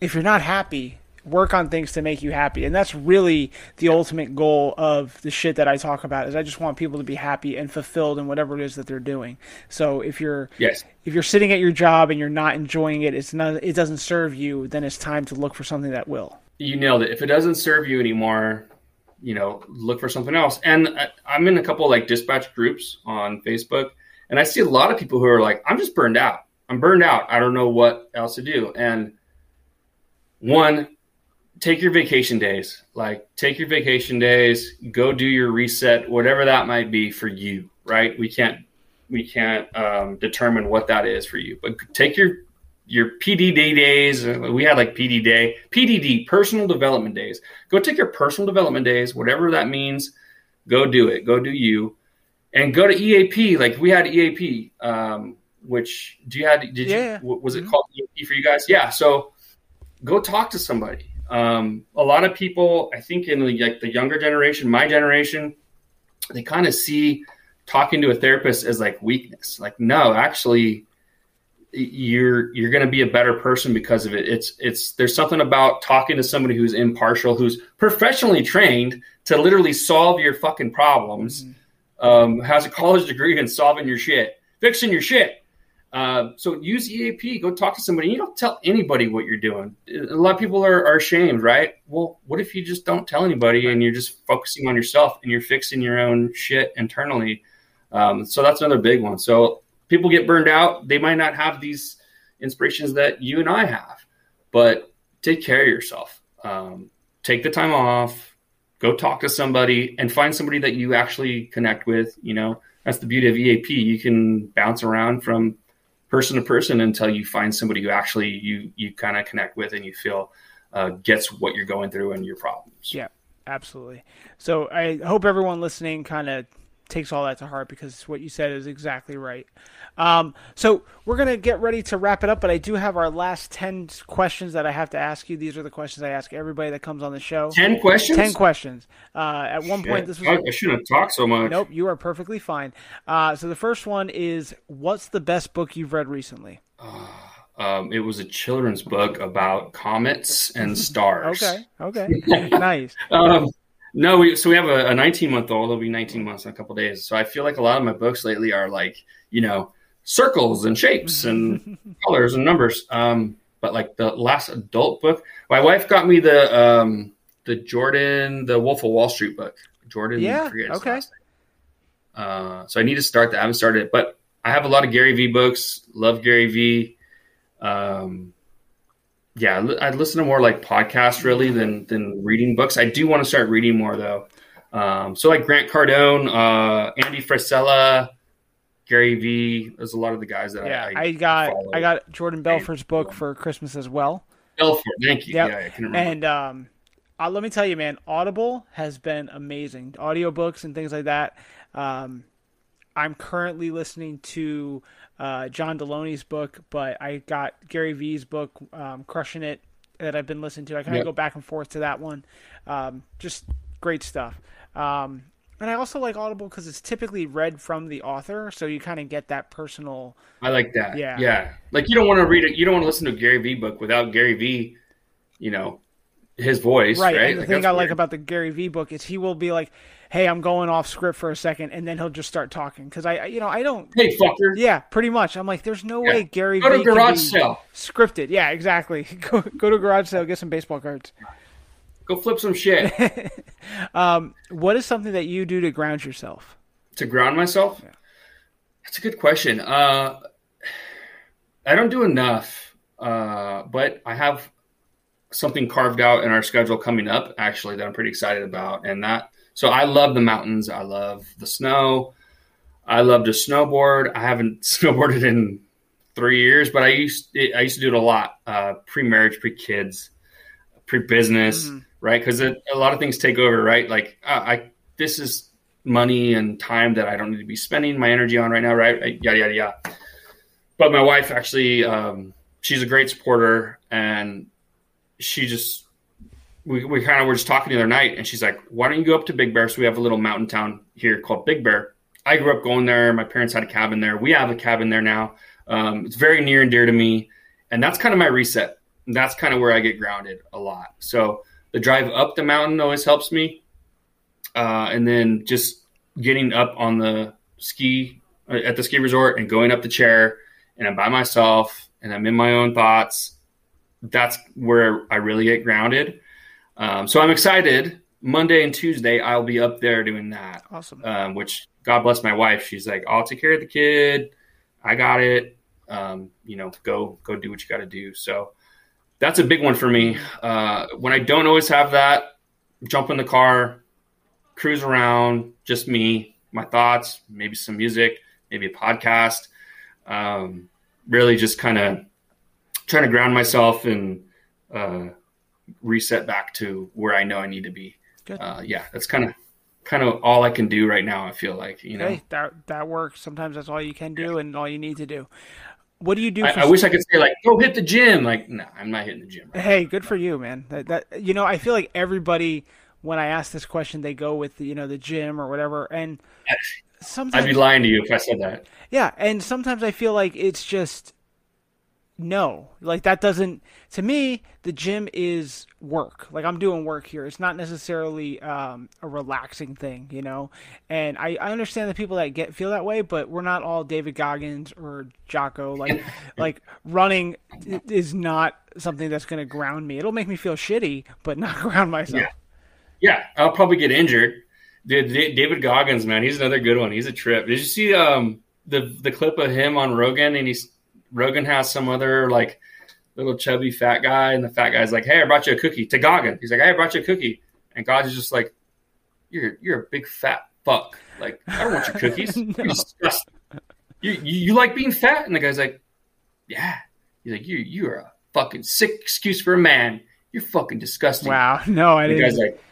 if you're not happy, work on things to make you happy. And that's really the ultimate goal of the shit that I talk about is I just want people to be happy and fulfilled in whatever it is that they're doing. So if you're Yes. if you're sitting at your job and you're not enjoying it, it's not it doesn't serve you, then it's time to look for something that will. You nailed it. If it doesn't serve you anymore, you know, look for something else. And I, I'm in a couple like dispatch groups on Facebook, and I see a lot of people who are like, I'm just burned out. I'm burned out. I don't know what else to do. And one, take your vacation days. Like, take your vacation days, go do your reset, whatever that might be for you, right? We can't we can't um, determine what that is for you, but take your your PDD days. We had like PD day, PDD, personal development days. Go take your personal development days, whatever that means. Go do it. Go do you, and go to EAP. Like we had EAP, um, which do you had? Did Yeah. you? Was it Mhm. called EAP for you guys? Yeah. So go talk to somebody. Um, a lot of people, I think, in the, like the younger generation, my generation, they kind of see talking to a therapist as like weakness. Like, no, actually, you're you're going to be a better person because of it. It's it's there's something about talking to somebody who's impartial, who's professionally trained to literally solve your fucking problems, um, has a college degree in solving your shit, fixing your shit. Uh, so use EAP. Go talk to somebody. You don't tell anybody what you're doing. A lot of people are, are ashamed, right? Well, what if you just don't tell anybody and you're just focusing on yourself and you're fixing your own shit internally? Um, so that's another big one. So people get burned out. They might not have these inspirations that you and I have, but take care of yourself. Um, take the time off. Go talk to somebody and find somebody that you actually connect with. You know, that's the beauty of EAP. You can bounce around from person to person until you find somebody who actually you you kind of connect with and you feel uh, gets what you're going through and your problems. Yeah, absolutely. So I hope everyone listening kind of takes all that to heart because what you said is exactly right. Um, so we're gonna get ready to wrap it up, but I do have our last ten questions that I have to ask you. These are the questions I ask everybody that comes on the show. Ten questions. Ten questions. Uh, at one point, this was I, I shouldn't have talked so much. nope. You are perfectly fine. Uh, so the first one is, what's the best book you've read recently? Um, it was a children's book about comets and stars. Okay. Okay. nice. Um, no, we, so we have a 19 month old. It'll be 19 months in a couple days. So I feel like a lot of my books lately are like, you know, circles and shapes and colors and numbers. Um, but like the last adult book, my wife got me the um, the Jordan, the Wolf of Wall Street book. Jordan, Yeah, I forget his okay. Uh, so I need to start that. I haven't started it, but I have a lot of Gary Vee books. Love Gary Vee. Um, yeah, I listen to more like podcasts really than than reading books. I do want to start reading more though. Um, so like Grant Cardone, uh, Andy Frisella, Gary Vee. There's a lot of the guys that Yeah, I, I got follow. I got Jordan Belfort's book for Christmas as well. Belfort. Thank you. Yep. Yeah, I can remember. And um, uh, let me tell you, man, Audible has been amazing. Audiobooks and things like that. Um, I'm currently listening to uh, John Delony's book, but I got Gary Vee's book, um, Crushing It, that I've been listening to. I kind of Yep. go back and forth to that one. Um, just great stuff. Um, and I also like Audible because it's typically read from the author, so you kind of get that personal. I like that. Yeah. Yeah. Like you don't want to read it. You don't want to listen to a Gary Vee book without Gary Vee, you know, his voice. Right. Right. And the Like, thing I like about the Gary Vee book is he will be like, "Hey, I'm going off script for a second, and then he'll just start talking because I, you know, I don't. Hey fucker. Yeah, pretty much. I'm like, there's no Yeah. way Gary Go to Vee can garage be sale. scripted. Yeah, exactly. Go go to garage sale, get some baseball cards. Go flip some shit. Um, what is something that you do to ground yourself? to ground myself. That's a good question. Uh, I don't do enough, uh, but I have something carved out in our schedule coming up actually that I'm pretty excited about. And that, so I love the mountains. I love the snow. I love to snowboard. I haven't snowboarded in three years, but I used I used to do it a lot. Uh, pre-marriage, pre-kids, pre-business, mm-hmm. right? Because a lot of things take over, right? Like uh, I, this is money and time that I don't need to be spending my energy on right now, right? Yada yada yada. But my wife actually, um, she's a great supporter, and she just we, we kind of were just talking the other night, and she's like, "Why don't you go up to Big Bear?" So we have a little mountain town here called Big Bear. I grew up going there. My parents had a cabin there. We have a cabin there now. Um, it's very near and dear to me, and that's kind of my reset. That's kind of where I get grounded a lot. So the drive up the mountain always helps me, uh, and then just getting up on the ski uh, at the ski resort and going up the chair, and I'm by myself and I'm in my own thoughts. That's where I really get grounded. Um, so I'm excited. Monday and Tuesday, I'll be up there doing that. Awesome. Um, which God bless my wife. She's like, I'll take care of the kid. I got it. Um, you know, go go do what you got to do. So that's a big one for me. Uh, when I don't always have that, jump in the car, cruise around, just me, my thoughts, maybe some music, maybe a podcast. Um, really, just kind of trying to ground myself and uh, reset back to where I know I need to be. Uh, yeah, that's kind of kind of all I can do right now. I feel like you know hey, that that works. Sometimes that's all you can do yeah. and all you need to do. What do you do? I, I, wish I could say like go hit the gym. Like no, I'm not hitting the gym. Right hey, good for you, man. That, that you know, I feel like everybody when I ask this question, they go with you know the gym or whatever, and sometimes I'd be lying to you if I said that. Yeah, and sometimes I feel like it's just no. Like that doesn't to me the gym is work. Like i'm doing work here. It's not necessarily um, a relaxing thing you know? And I, I understand the people that get feel that way but we're not all david goggins or jocko. Like like running is not something that's going to ground me. It'll make me feel shitty but not ground myself. Yeah, yeah i'll probably get injured. Dude, david goggins man he's another good one. He's a trip. Did you see um the the clip of him on rogan and he's Rogan has some other like little chubby fat guy, and the fat guy's like, "Hey, I brought you a cookie." To Goggin, he's like, "Hey, I brought you a cookie," and God is just like, "You're you're a big fat fuck. Like, I don't want your cookies. no. You're disgusting. You, you you like being fat?" And the guy's like, "Yeah." He's like, "You you are a fucking sick excuse for a man. You're fucking disgusting." Wow, no, I and didn't. The guy's like.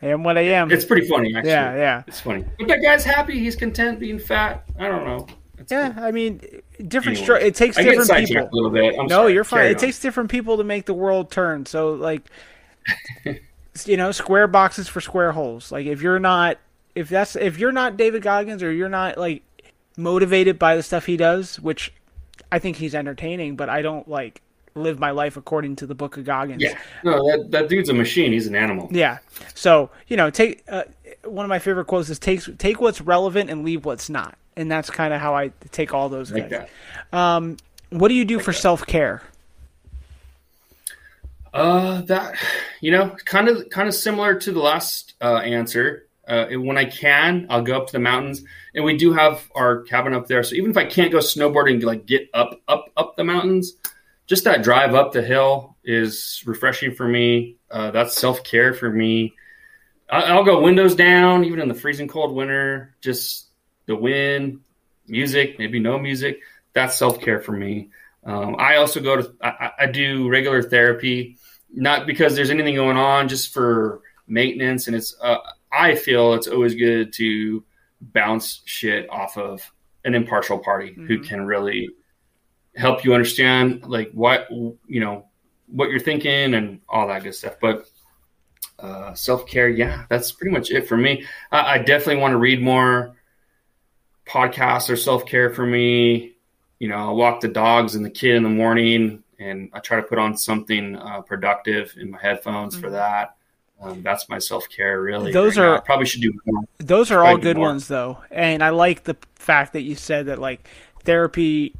I am what I am. It's pretty funny, actually. Yeah, yeah. It's funny. But that guy's happy. He's content being fat. I don't know. Yeah, cool. I mean, different. Anyway, it takes different people. A little bit. I'm no, sorry. you're fine. Carry it on. takes different people to make the world turn. So, like, you know, square boxes for square holes. Like, if you're not, if that's, if you're not David Goggins or you're not like motivated by the stuff he does, which I think he's entertaining, but I don't like live my life according to the book of Goggins. Yeah, no, that that dude's a machine. He's an animal. Yeah. So you know, take uh, one of my favorite quotes is take take what's relevant and leave what's not and that's kind of how I take all those like guys. Um, what do you do like for self care? Uh, that you know, kind of kind of similar to the last uh, answer. Uh, when I can, I'll go up to the mountains, and we do have our cabin up there. So even if I can't go snowboarding, like get up, up, up the mountains, just that drive up the hill is refreshing for me. Uh, that's self care for me. I'll go windows down, even in the freezing cold winter. Just the wind, music, maybe no music. That's self care for me. Um, I also go to I, I, do regular therapy, not because there's anything going on, just for maintenance. And it's uh, I feel it's always good to bounce shit off of an impartial party mm-hmm. who can really help you understand like what you know what you're thinking and all that good stuff. But uh, self care, yeah, that's pretty much it for me. I, I definitely want to read more podcasts are self care for me. You know, I walk the dogs and the kid in the morning, and I try to put on something uh, productive in my headphones mm-hmm. for that. Um, that's my self care, really. Those right are now. probably should do more. Those are all good ones, though, and I like the fact that you said that like therapy.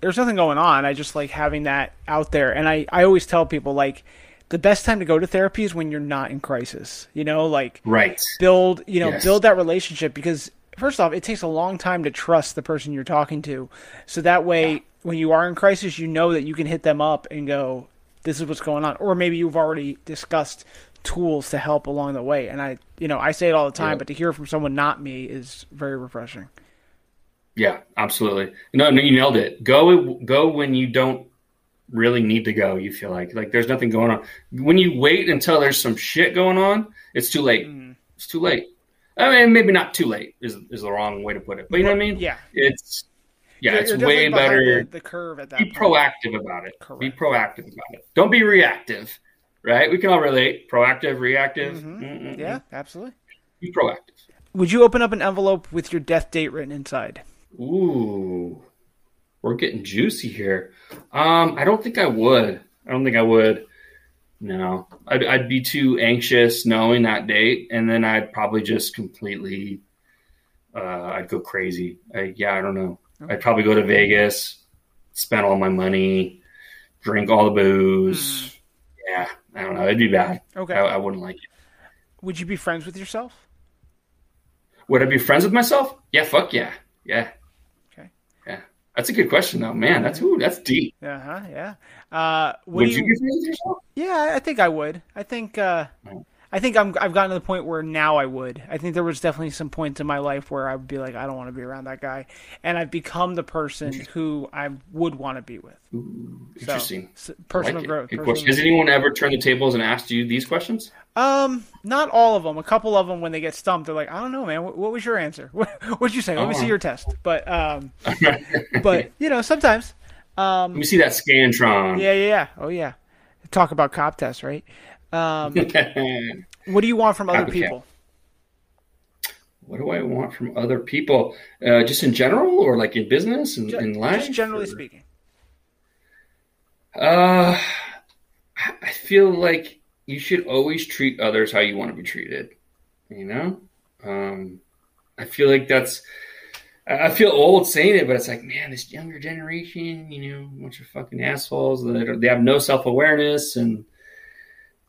There's nothing going on. I just like having that out there, and I I always tell people like the best time to go to therapy is when you're not in crisis. You know, like right build you know yes. build that relationship because first off, it takes a long time to trust the person you're talking to. So that way, yeah. when you are in crisis, you know that you can hit them up and go, "This is what's going on," or maybe you've already discussed tools to help along the way. And I, you know, I say it all the time, yeah. but to hear from someone not me is very refreshing. Yeah, absolutely. No, no, you nailed it. Go, go when you don't really need to go. You feel like like there's nothing going on. When you wait until there's some shit going on, it's too late. Mm. It's too late. I mean, maybe not too late is is the wrong way to put it, but you know what I mean. Yeah, it's yeah, you're, it's you're way better. The, the, curve at that. Be point. proactive about it. Correct. Be proactive about it. Don't be reactive. Right? We can all relate. Proactive, reactive. Mm-hmm. Yeah, absolutely. Be proactive. Would you open up an envelope with your death date written inside? Ooh, we're getting juicy here. Um, I don't think I would. I don't think I would. No, I'd, I'd be too anxious knowing that date, and then I'd probably just completely, uh, I'd go crazy. I, yeah, I don't know. I'd probably go to Vegas, spend all my money, drink all the booze. Mm. Yeah, I don't know. It'd be bad. Okay, I, I wouldn't like it. Would you be friends with yourself? Would I be friends with myself? Yeah, fuck yeah, yeah. That's a good question, though. Man, that's ooh, that's deep. Uh huh. Yeah. Uh, would you, you Yeah, I think I would. I think. Uh, oh. I think I'm I've gotten to the point where now I would. I think there was definitely some points in my life where I would be like, I don't want to be around that guy, and I've become the person who I would want to be with. Ooh, interesting. So, personal like growth. Personal Has anyone ever turned the tables and asked you these questions? Um, not all of them. A couple of them, when they get stumped, they're like, I don't know, man. What, what was your answer? What'd you say? Let oh. me see oh. your test. But um, but you know, sometimes. Um, Let me see that Scantron. Yeah, yeah, yeah. Oh yeah. Talk about cop tests, right? Um, what do you want from other people? What do I want from other people? Uh, just in general, or like in business and in life? Just generally or? speaking. Uh, I feel like you should always treat others how you want to be treated. You know, um, I feel like that's. I feel old saying it, but it's like, man, this younger generation, you know, bunch of fucking assholes that they have no self awareness and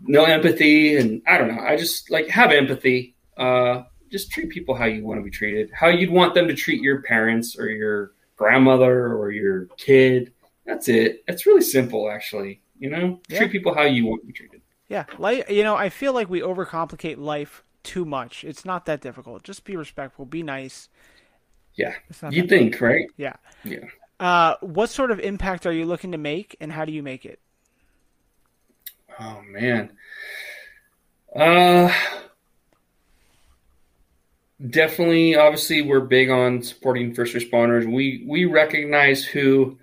no empathy, and I don't know. I just like have empathy. Uh, just treat people how you want to be treated, how you'd want them to treat your parents or your grandmother or your kid. That's it. It's really simple, actually. You know, yeah. treat people how you want to be treated. Yeah, like you know, I feel like we overcomplicate life too much. It's not that difficult. Just be respectful, be nice. Yeah, you think, right? Yeah, yeah. Uh, what sort of impact are you looking to make, and how do you make it? Oh man. Uh definitely obviously we're big on supporting first responders. We we recognize who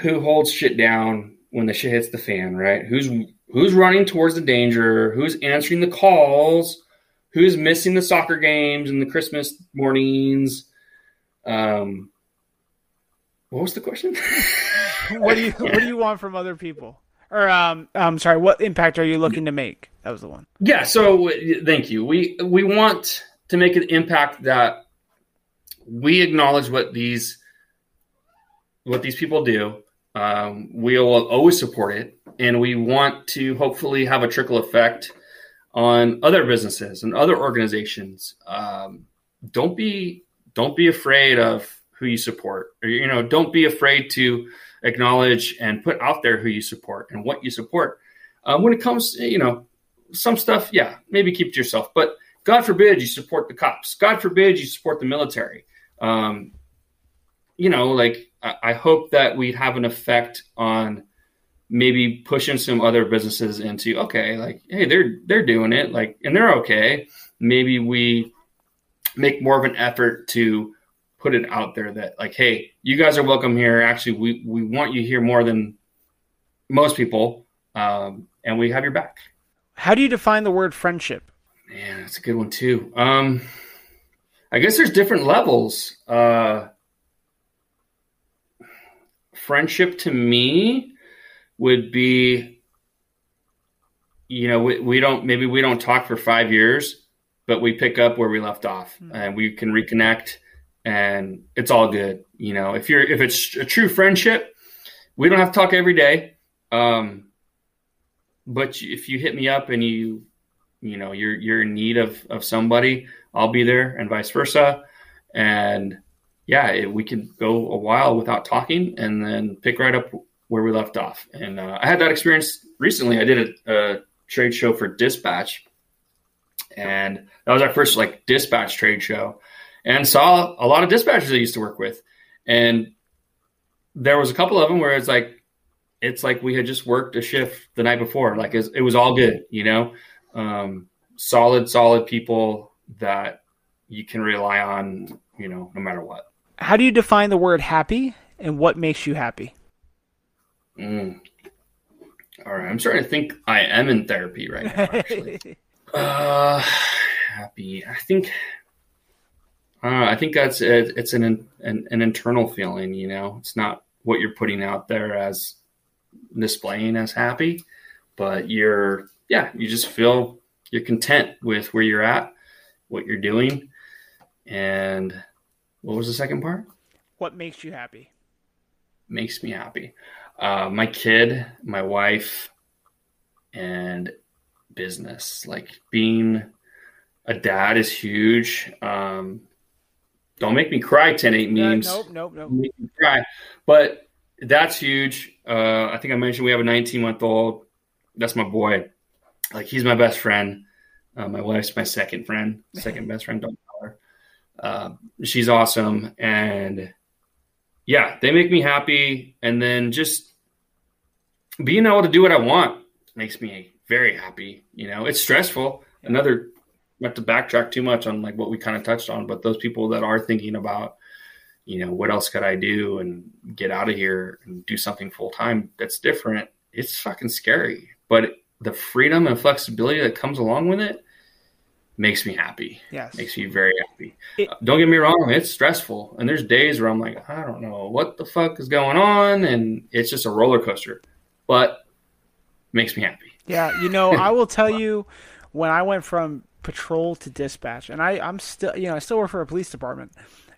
who holds shit down when the shit hits the fan, right? Who's who's running towards the danger, who's answering the calls, who's missing the soccer games and the Christmas mornings. Um what was the question? what do you what do you want from other people? Or um, I'm sorry, what impact are you looking to make? That was the one. Yeah. So thank you. We we want to make an impact that we acknowledge what these what these people do. Um, we will always support it, and we want to hopefully have a trickle effect on other businesses and other organizations. Um, don't be don't be afraid of who you support, or you know, don't be afraid to acknowledge and put out there who you support and what you support. Uh, when it comes, you know, some stuff, yeah, maybe keep to yourself. But God forbid you support the cops. God forbid you support the military. Um, you know, like I, I hope that we'd have an effect on maybe pushing some other businesses into okay, like hey, they're they're doing it, like, and they're okay. Maybe we make more of an effort to put it out there that like, hey, you guys are welcome here. Actually, we we want you here more than most people, um, and we have your back. How do you define the word friendship? Man, that's a good one too. Um, I guess there's different levels. Uh, friendship to me would be, you know, we, we don't maybe we don't talk for five years, but we pick up where we left off, mm-hmm. and we can reconnect and it's all good. You know, if you're if it's a true friendship, we don't have to talk every day. Um, but if you hit me up and you you know you're you're in need of of somebody, I'll be there, and vice versa. And yeah, it, we can go a while without talking, and then pick right up where we left off. And uh, I had that experience recently. I did a, a trade show for Dispatch, and that was our first like dispatch trade show, and saw a lot of dispatchers I used to work with, and there was a couple of them where it's like it's like we had just worked a shift the night before. Like it was, all good, you know, um, solid, solid people that you can rely on, you know, no matter what. How do you define the word happy and what makes you happy? Mm. All right. I'm starting to think I am in therapy right now, actually. uh, happy. I think, uh, I think that's it. It's an, an, an internal feeling, you know, it's not what you're putting out there as displaying as happy, but you're, yeah, you just feel you're content with where you're at, what you're doing. And what was the second part? What makes you happy? Makes me happy. Uh, my kid, my wife, and business. Like being a dad is huge. Um, don't make me cry, 10 8 memes. Uh, nope, nope, nope. Make me cry. But that's huge. Uh, I think I mentioned we have a 19 month old. That's my boy. Like he's my best friend. Uh, my wife's my second friend, second best friend. Don't tell her. Uh, she's awesome, and yeah, they make me happy. And then just being able to do what I want makes me very happy. You know, it's stressful. Another, not to backtrack too much on like what we kind of touched on, but those people that are thinking about you know, what else could I do and get out of here and do something full time that's different, it's fucking scary. But the freedom and flexibility that comes along with it makes me happy. Yes. Makes me very happy. It, don't get me wrong, it's stressful. And there's days where I'm like, I don't know what the fuck is going on. And it's just a roller coaster, but makes me happy. Yeah. You know, I will tell you when I went from patrol to dispatch, and I, I'm still, you know, I still work for a police department,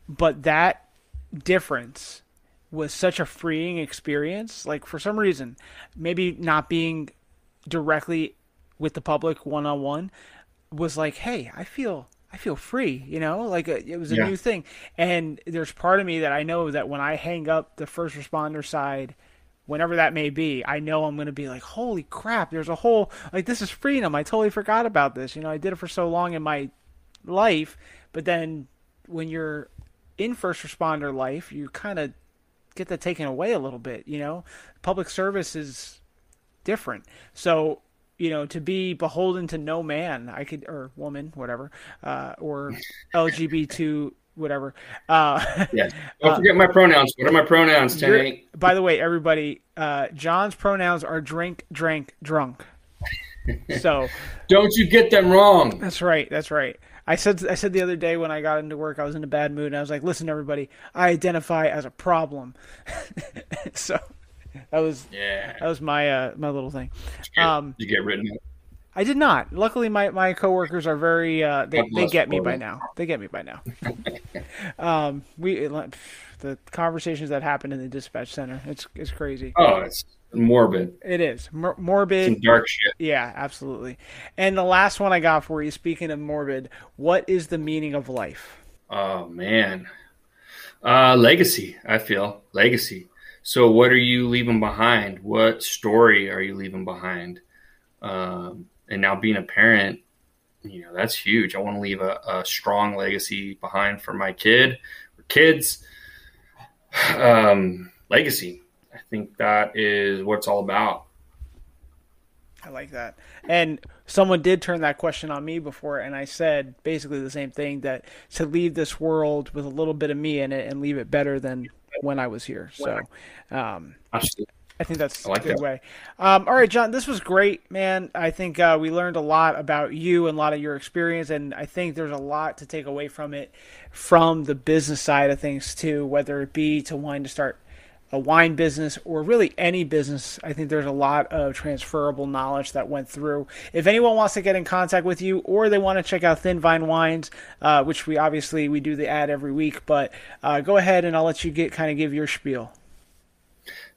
but that difference was such a freeing experience. Like for some reason, maybe not being directly with the public one on one was like, hey, I feel I feel free, you know, like a, uh, it was a yeah. new thing. And there's part of me that I know that when I hang up the first responder side, whenever that may be, I know I'm going to be like, holy crap, there's a whole, like, this is freedom. I totally forgot about this. You know, I did it for so long in my life, but then when you're in first responder life, you kind of get that taken away a little bit. You know, public service is different. So you know, to be beholden to no man, I could or woman, whatever, uh, or LGBT whatever. Uh, yeah. Don't forget my pronouns. What are my pronouns? By the way, everybody, uh, Jon's pronouns are drink, drank, drunk. So don't you get them wrong. That's right. That's right. I said I said the other day when I got into work, I was in a bad mood, and I was like, "Listen, everybody, I identify as a problem." so that was yeah, that was my uh, my little thing. Did um, you get written? I did not. Luckily, my, my coworkers are very uh, they they get me by now. They get me by now. um, we the conversations that happen in the dispatch center it's it's crazy. Oh, it's morbid. It is Mor- morbid. Some dark shit. Yeah, absolutely. And the last one I got for you, speaking of morbid, what is the meaning of life? Oh man, uh, legacy. I feel legacy. So, what are you leaving behind? What story are you leaving behind? Um, and now, being a parent, you know that's huge. I want to leave a, a strong legacy behind for my kid, or kids. Um, legacy I think that is what it's all about. I like that. And someone did turn that question on me before, and I said basically the same thing that to leave this world with a little bit of me in it and leave it better than when I was here. So, um, I think that's like a good that. way. Um, all right, Jon, this was great, man. I think uh, we learned a lot about you and a lot of your experience, and I think there's a lot to take away from it from the business side of things, too, whether it be to wanting to start a wine business or really any business, I think there's a lot of transferable knowledge that went through. If anyone wants to get in contact with you or they want to check out Thin Vine Wines, uh, which we obviously we do the ad every week, but uh, go ahead and I'll let you get kind of give your spiel.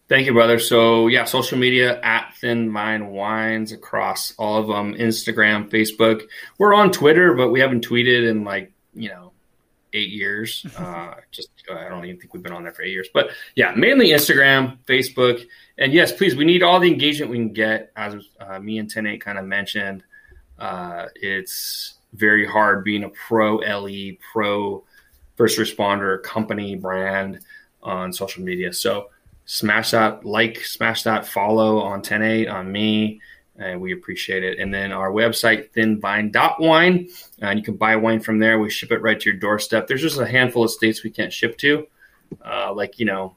Thank you, brother. So yeah, social media at Thin Vine Wines across all of them: Instagram, Facebook. We're on Twitter, but we haven't tweeted in like you know eight years. Uh, just I don't even think we've been on there for eight years. But yeah, mainly Instagram, Facebook, and yes, please, we need all the engagement we can get. As uh, me and Ten Eight kind of mentioned, uh, it's very hard being a pro LE, pro first responder company brand on social media. So smash that like, smash that follow on 108 on me. And we appreciate it. And then our website, thinvine.wine, and you can buy wine from there. We ship it right to your doorstep. There's just a handful of states we can't ship to, uh, like, you know,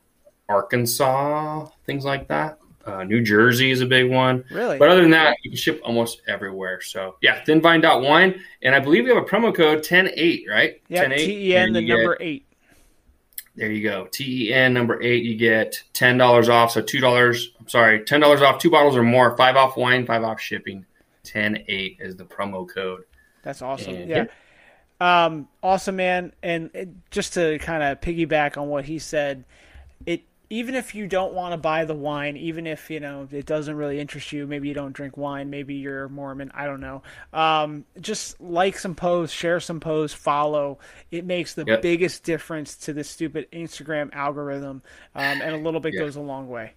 Arkansas, things like that. Uh, New Jersey is a big one. Really? But other than that, you can ship almost everywhere. So, yeah, thinvine.wine. And I believe we have a promo code 108, right? Yeah, 108. TEN, the number eight. There you go. TEN number eight, you get ten dollars off. So two dollars. I'm sorry, ten dollars off two bottles or more. Five off wine, five off shipping. Ten eight is the promo code. That's awesome. And- yeah. Um, awesome, man. And it, just to kind of piggyback on what he said, even if you don't want to buy the wine, even if you know it doesn't really interest you, maybe you don't drink wine, maybe you're Mormon, I don't know. Um, just like some posts, share some posts, follow. It makes the Yep. biggest difference to this stupid Instagram algorithm, um, and a little bit Yeah. goes a long way.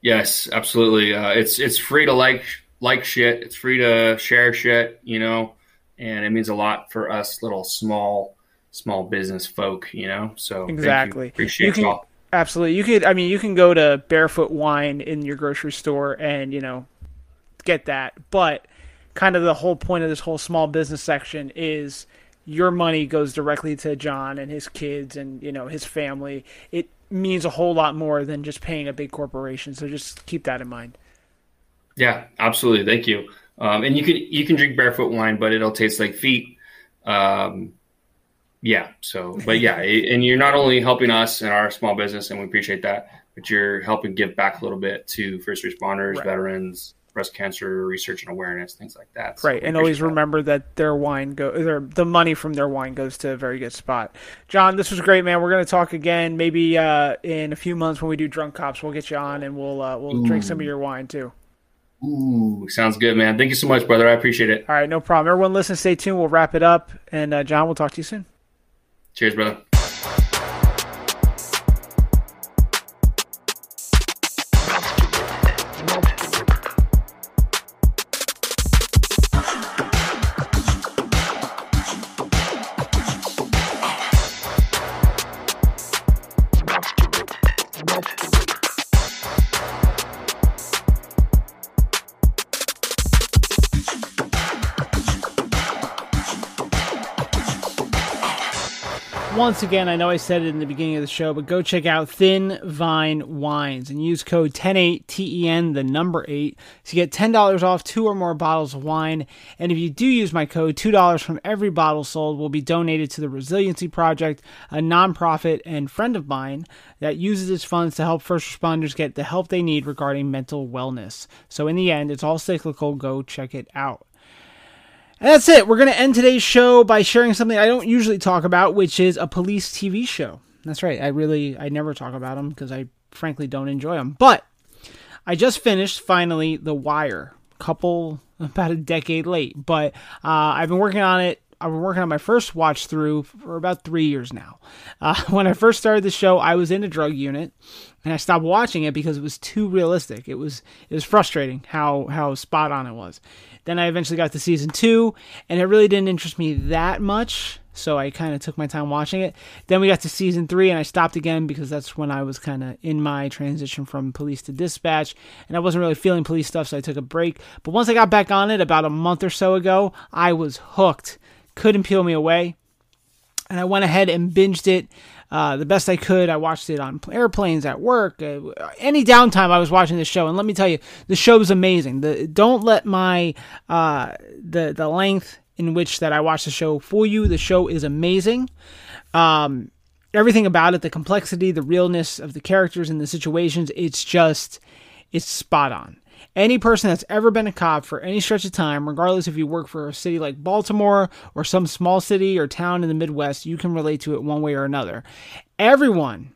Yes, absolutely. Uh, it's it's free to like like shit. It's free to share shit. You know, and it means a lot for us little small small business folk. You know, so thank you. Exactly. appreciate You can- y'all. Absolutely. You could I mean you can go to Barefoot Wine in your grocery store and, you know, get that. But kind of the whole point of this whole small business section is your money goes directly to Jon and his kids and, you know, his family. It means a whole lot more than just paying a big corporation. So just keep that in mind. Yeah, absolutely. Thank you. Um, and you can you can drink barefoot wine, but it'll taste like feet. Um, yeah. So, but yeah, and you're not only helping us and our small business, and we appreciate that, but you're helping give back a little bit to first responders, Right. veterans, breast cancer research and awareness, things like that. So Right, and always that. remember that their wine go their the money from their wine goes to a very good spot. Jon, this was great, man. We're gonna talk again, maybe uh, in a few months when we do Drunk Cops. We'll get you on and we'll uh, we'll drink some of your wine too. Ooh, sounds good, man. Thank you so much, brother. I appreciate it. All right, no problem. Everyone, listen, stay tuned. We'll wrap it up, and uh, Jon, we'll talk to you soon. Cheers, brother. Once again, I know I said it in the beginning of the show, but go check out Thin Vine Wines and use code 108 TEN, the number 8, to get $10 off two or more bottles of wine. And if you do use my code, $2 from every bottle sold will be donated to the Resiliency Project, a nonprofit and friend of mine that uses its funds to help first responders get the help they need regarding mental wellness. So, in the end, it's all cyclical. Go check it out. And that's it. We're going to end today's show by sharing something I don't usually talk about, which is a police TV show. That's right. I really, I never talk about them because I frankly don't enjoy them. But I just finished finally The Wire, couple about a decade late, but uh, I've been working on it. I've been working on my first watch through for about three years now. Uh, when I first started the show, I was in a drug unit, and I stopped watching it because it was too realistic. It was it was frustrating how how spot on it was. Then I eventually got to season two, and it really didn't interest me that much. So I kind of took my time watching it. Then we got to season three, and I stopped again because that's when I was kind of in my transition from police to dispatch, and I wasn't really feeling police stuff, so I took a break. But once I got back on it about a month or so ago, I was hooked. Couldn't peel me away and I went ahead and binged it uh, the best I could. I watched it on airplanes, at work, uh, any downtime. I was watching the show, and let me tell you, the show is amazing. The don't let my uh, the the length in which that I watched the show fool you. The show is amazing. Um, everything about it, the complexity, the realness of the characters and the situations, it's just it's spot on. Any person that's ever been a cop for any stretch of time, regardless if you work for a city like Baltimore or some small city or town in the Midwest, you can relate to it one way or another. Everyone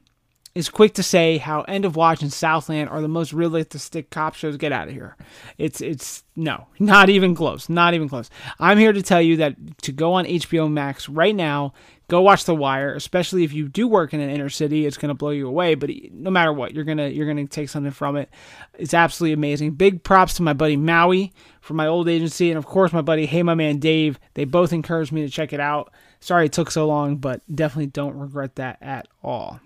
is quick to say how End of Watch and Southland are the most realistic cop shows. Get out of here. It's it's no, not even close. Not even close. I'm here to tell you that to go on HBO Max right now, go watch The Wire, especially if you do work in an inner city, it's going to blow you away, but no matter what, you're to you're to take something from it. It's absolutely amazing. Big props to my buddy Maui from my old agency and of course my buddy Hey My Man Dave. They both encouraged me to check it out. Sorry it took so long, but definitely don't regret that at all.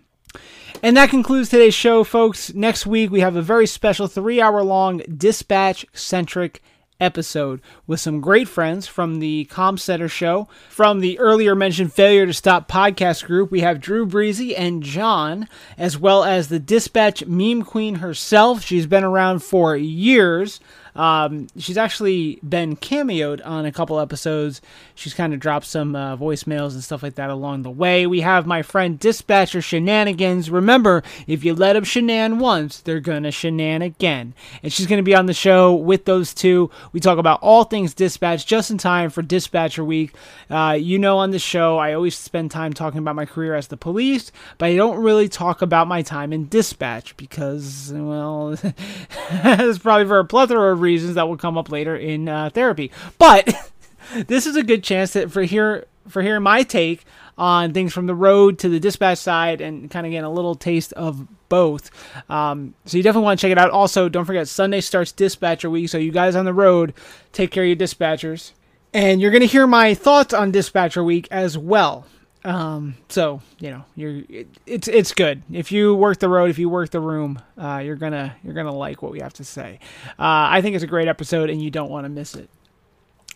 And that concludes today's show, folks. Next week, we have a very special three hour long dispatch centric episode with some great friends from the Comsetter show. From the earlier mentioned Failure to Stop podcast group, we have Drew Breezy and John, as well as the dispatch meme queen herself. She's been around for years. Um, she's actually been cameoed on a couple episodes. She's kind of dropped some uh, voicemails and stuff like that along the way. We have my friend Dispatcher Shenanigans. Remember, if you let them shenan once, they're gonna shenan again. And she's gonna be on the show with those two. We talk about all things dispatch just in time for Dispatcher Week. Uh, you know, on the show, I always spend time talking about my career as the police, but I don't really talk about my time in dispatch because, well, it's probably for a plethora of reasons that will come up later in uh, therapy. But this is a good chance that for here for hearing my take on things from the road to the dispatch side and kind of getting a little taste of both. Um, so you definitely want to check it out. Also, don't forget Sunday starts dispatcher week, so you guys on the road take care of your dispatchers. And you're going to hear my thoughts on dispatcher week as well. Um, so you know, you're it, it's it's good. If you work the road, if you work the room, uh, you're gonna you're gonna like what we have to say. Uh, I think it's a great episode, and you don't want to miss it.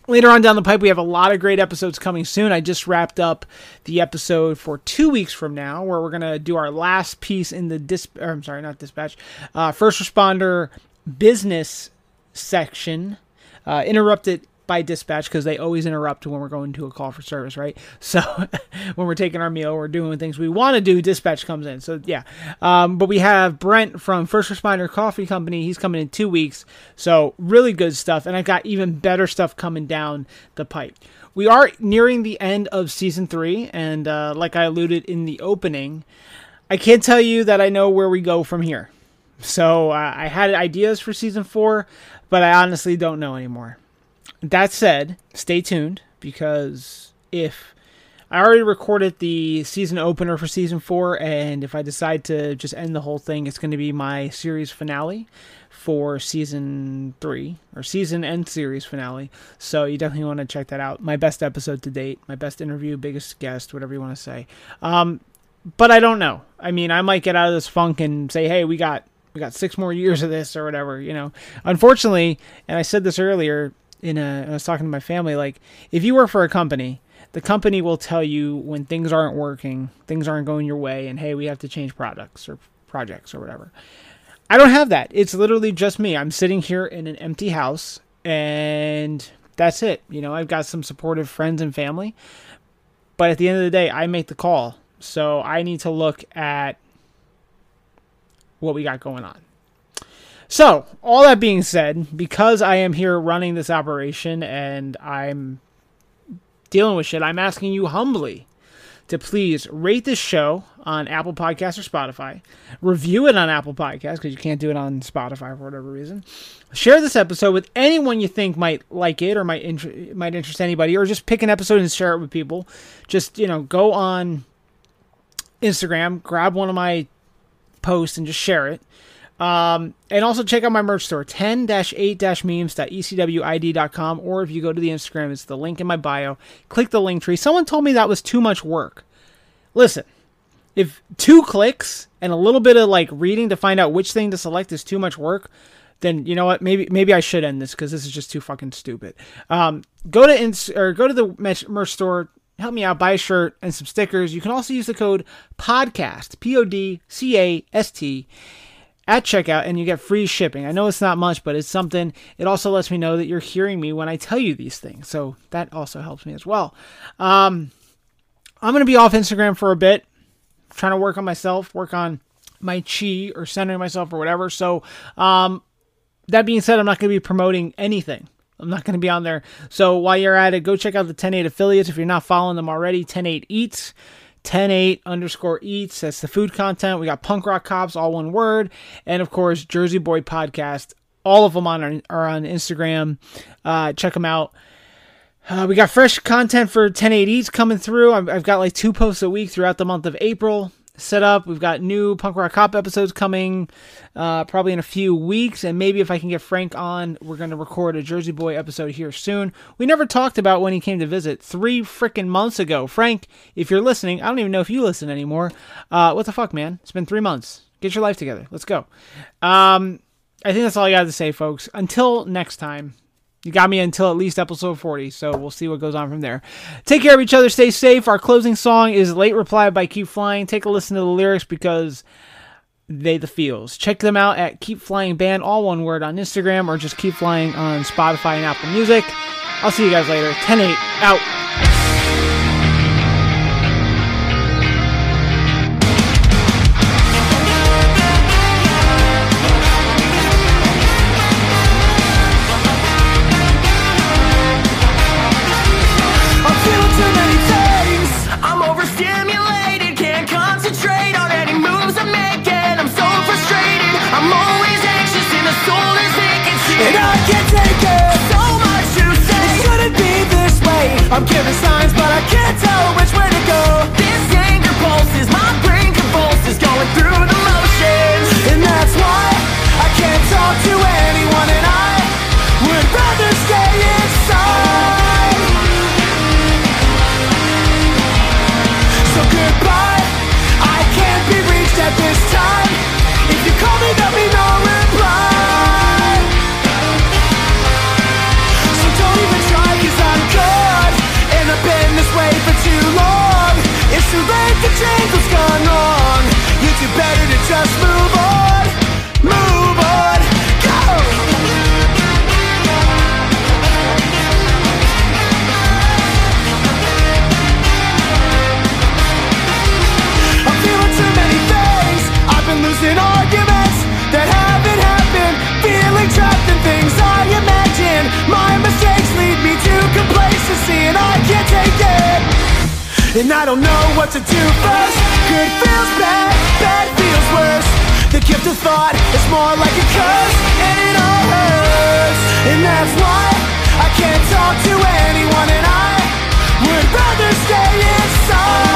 Later on down the pipe, we have a lot of great episodes coming soon. I just wrapped up the episode for two weeks from now, where we're gonna do our last piece in the dis. Or, I'm sorry, not dispatch. Uh, first responder business section. Uh, interrupted by dispatch because they always interrupt when we're going to a call for service, right? So when we're taking our meal, we're doing things we want to do, dispatch comes in. So yeah, um, but we have Brent from First Responder Coffee Company. He's coming in two weeks, so really good stuff. And I've got even better stuff coming down the pipe. We are nearing the end of season three, and uh, like I alluded in the opening, I can't tell you that I know where we go from here. So uh, I had ideas for season four, but I honestly don't know anymore. That said, stay tuned because if I already recorded the season opener for season four, and if I decide to just end the whole thing, it's going to be my series finale for season three or season and series finale. So you definitely want to check that out. My best episode to date, my best interview, biggest guest, whatever you want to say. Um, but I don't know. I mean, I might get out of this funk and say, hey, we got we got six more years of this or whatever. You know, unfortunately, and I said this earlier in a I was talking to my family like if you work for a company the company will tell you when things aren't working things aren't going your way and hey we have to change products or projects or whatever. I don't have that. It's literally just me. I'm sitting here in an empty house and that's it. You know I've got some supportive friends and family but at the end of the day I make the call. So I need to look at what we got going on so, all that being said, because I am here running this operation and I'm dealing with shit, I'm asking you humbly to please rate this show on Apple Podcasts or Spotify, review it on Apple Podcasts because you can't do it on Spotify for whatever reason. Share this episode with anyone you think might like it or might inter- might interest anybody, or just pick an episode and share it with people. Just you know, go on Instagram, grab one of my posts, and just share it. Um, and also check out my merch store, 10-8-memes.ecwid.com, or if you go to the Instagram, it's the link in my bio. Click the link tree. Someone told me that was too much work. Listen, if two clicks and a little bit of like reading to find out which thing to select is too much work, then you know what? Maybe maybe I should end this because this is just too fucking stupid. Um, go to ins- or go to the merch store. Help me out. Buy a shirt and some stickers. You can also use the code podcast. P O D C A S T at checkout and you get free shipping. I know it's not much, but it's something. It also lets me know that you're hearing me when I tell you these things. So that also helps me as well. Um, I'm going to be off Instagram for a bit, trying to work on myself, work on my chi or centering myself or whatever. So, um, that being said, I'm not going to be promoting anything. I'm not going to be on there. So while you're at it, go check out the 108 affiliates if you're not following them already. 108 Eats, 108 underscore eats. That's the food content. We got Punk Rock Cops, all one word. And of course, Jersey Boy Podcast. All of them on our, are on Instagram. Uh, check them out. Uh, we got fresh content for 108 Eats coming through. I've, I've got like two posts a week throughout the month of April set up. We've got new Punk Rock Cop episodes coming uh, probably in a few weeks. And maybe if I can get Frank on, we're going to record a Jersey Boy episode here soon. We never talked about when he came to visit three freaking months ago. Frank, if you're listening, I don't even know if you listen anymore. Uh, what the fuck, man? It's been three months. Get your life together. Let's go. Um, I think that's all I got to say, folks. Until next time. You got me until at least episode 40, so we'll see what goes on from there. Take care of each other, stay safe. Our closing song is Late Reply by Keep Flying. Take a listen to the lyrics because they the feels. Check them out at Keep Flying Band, all one word on Instagram, or just Keep Flying on Spotify and Apple Music. I'll see you guys later. 10 8 out. Just And I don't know what to do first. Good feels bad, bad feels worse. The gift of thought is more like a curse, and it all hurts. And that's why I can't talk to anyone, and I would rather stay inside.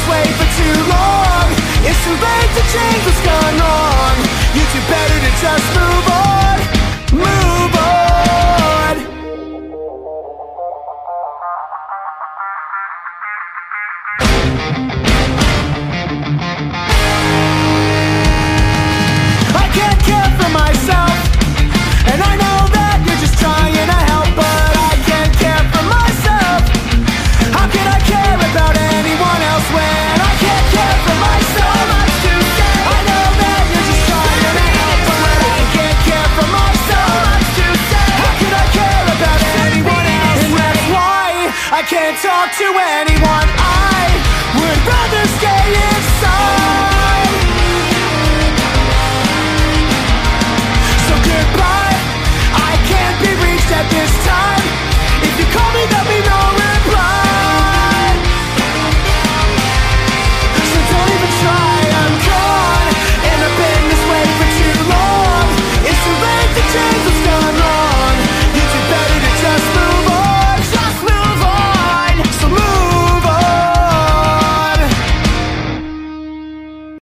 This way for too long. It's too late to change what's gone wrong. You do better to just move on. To anyone.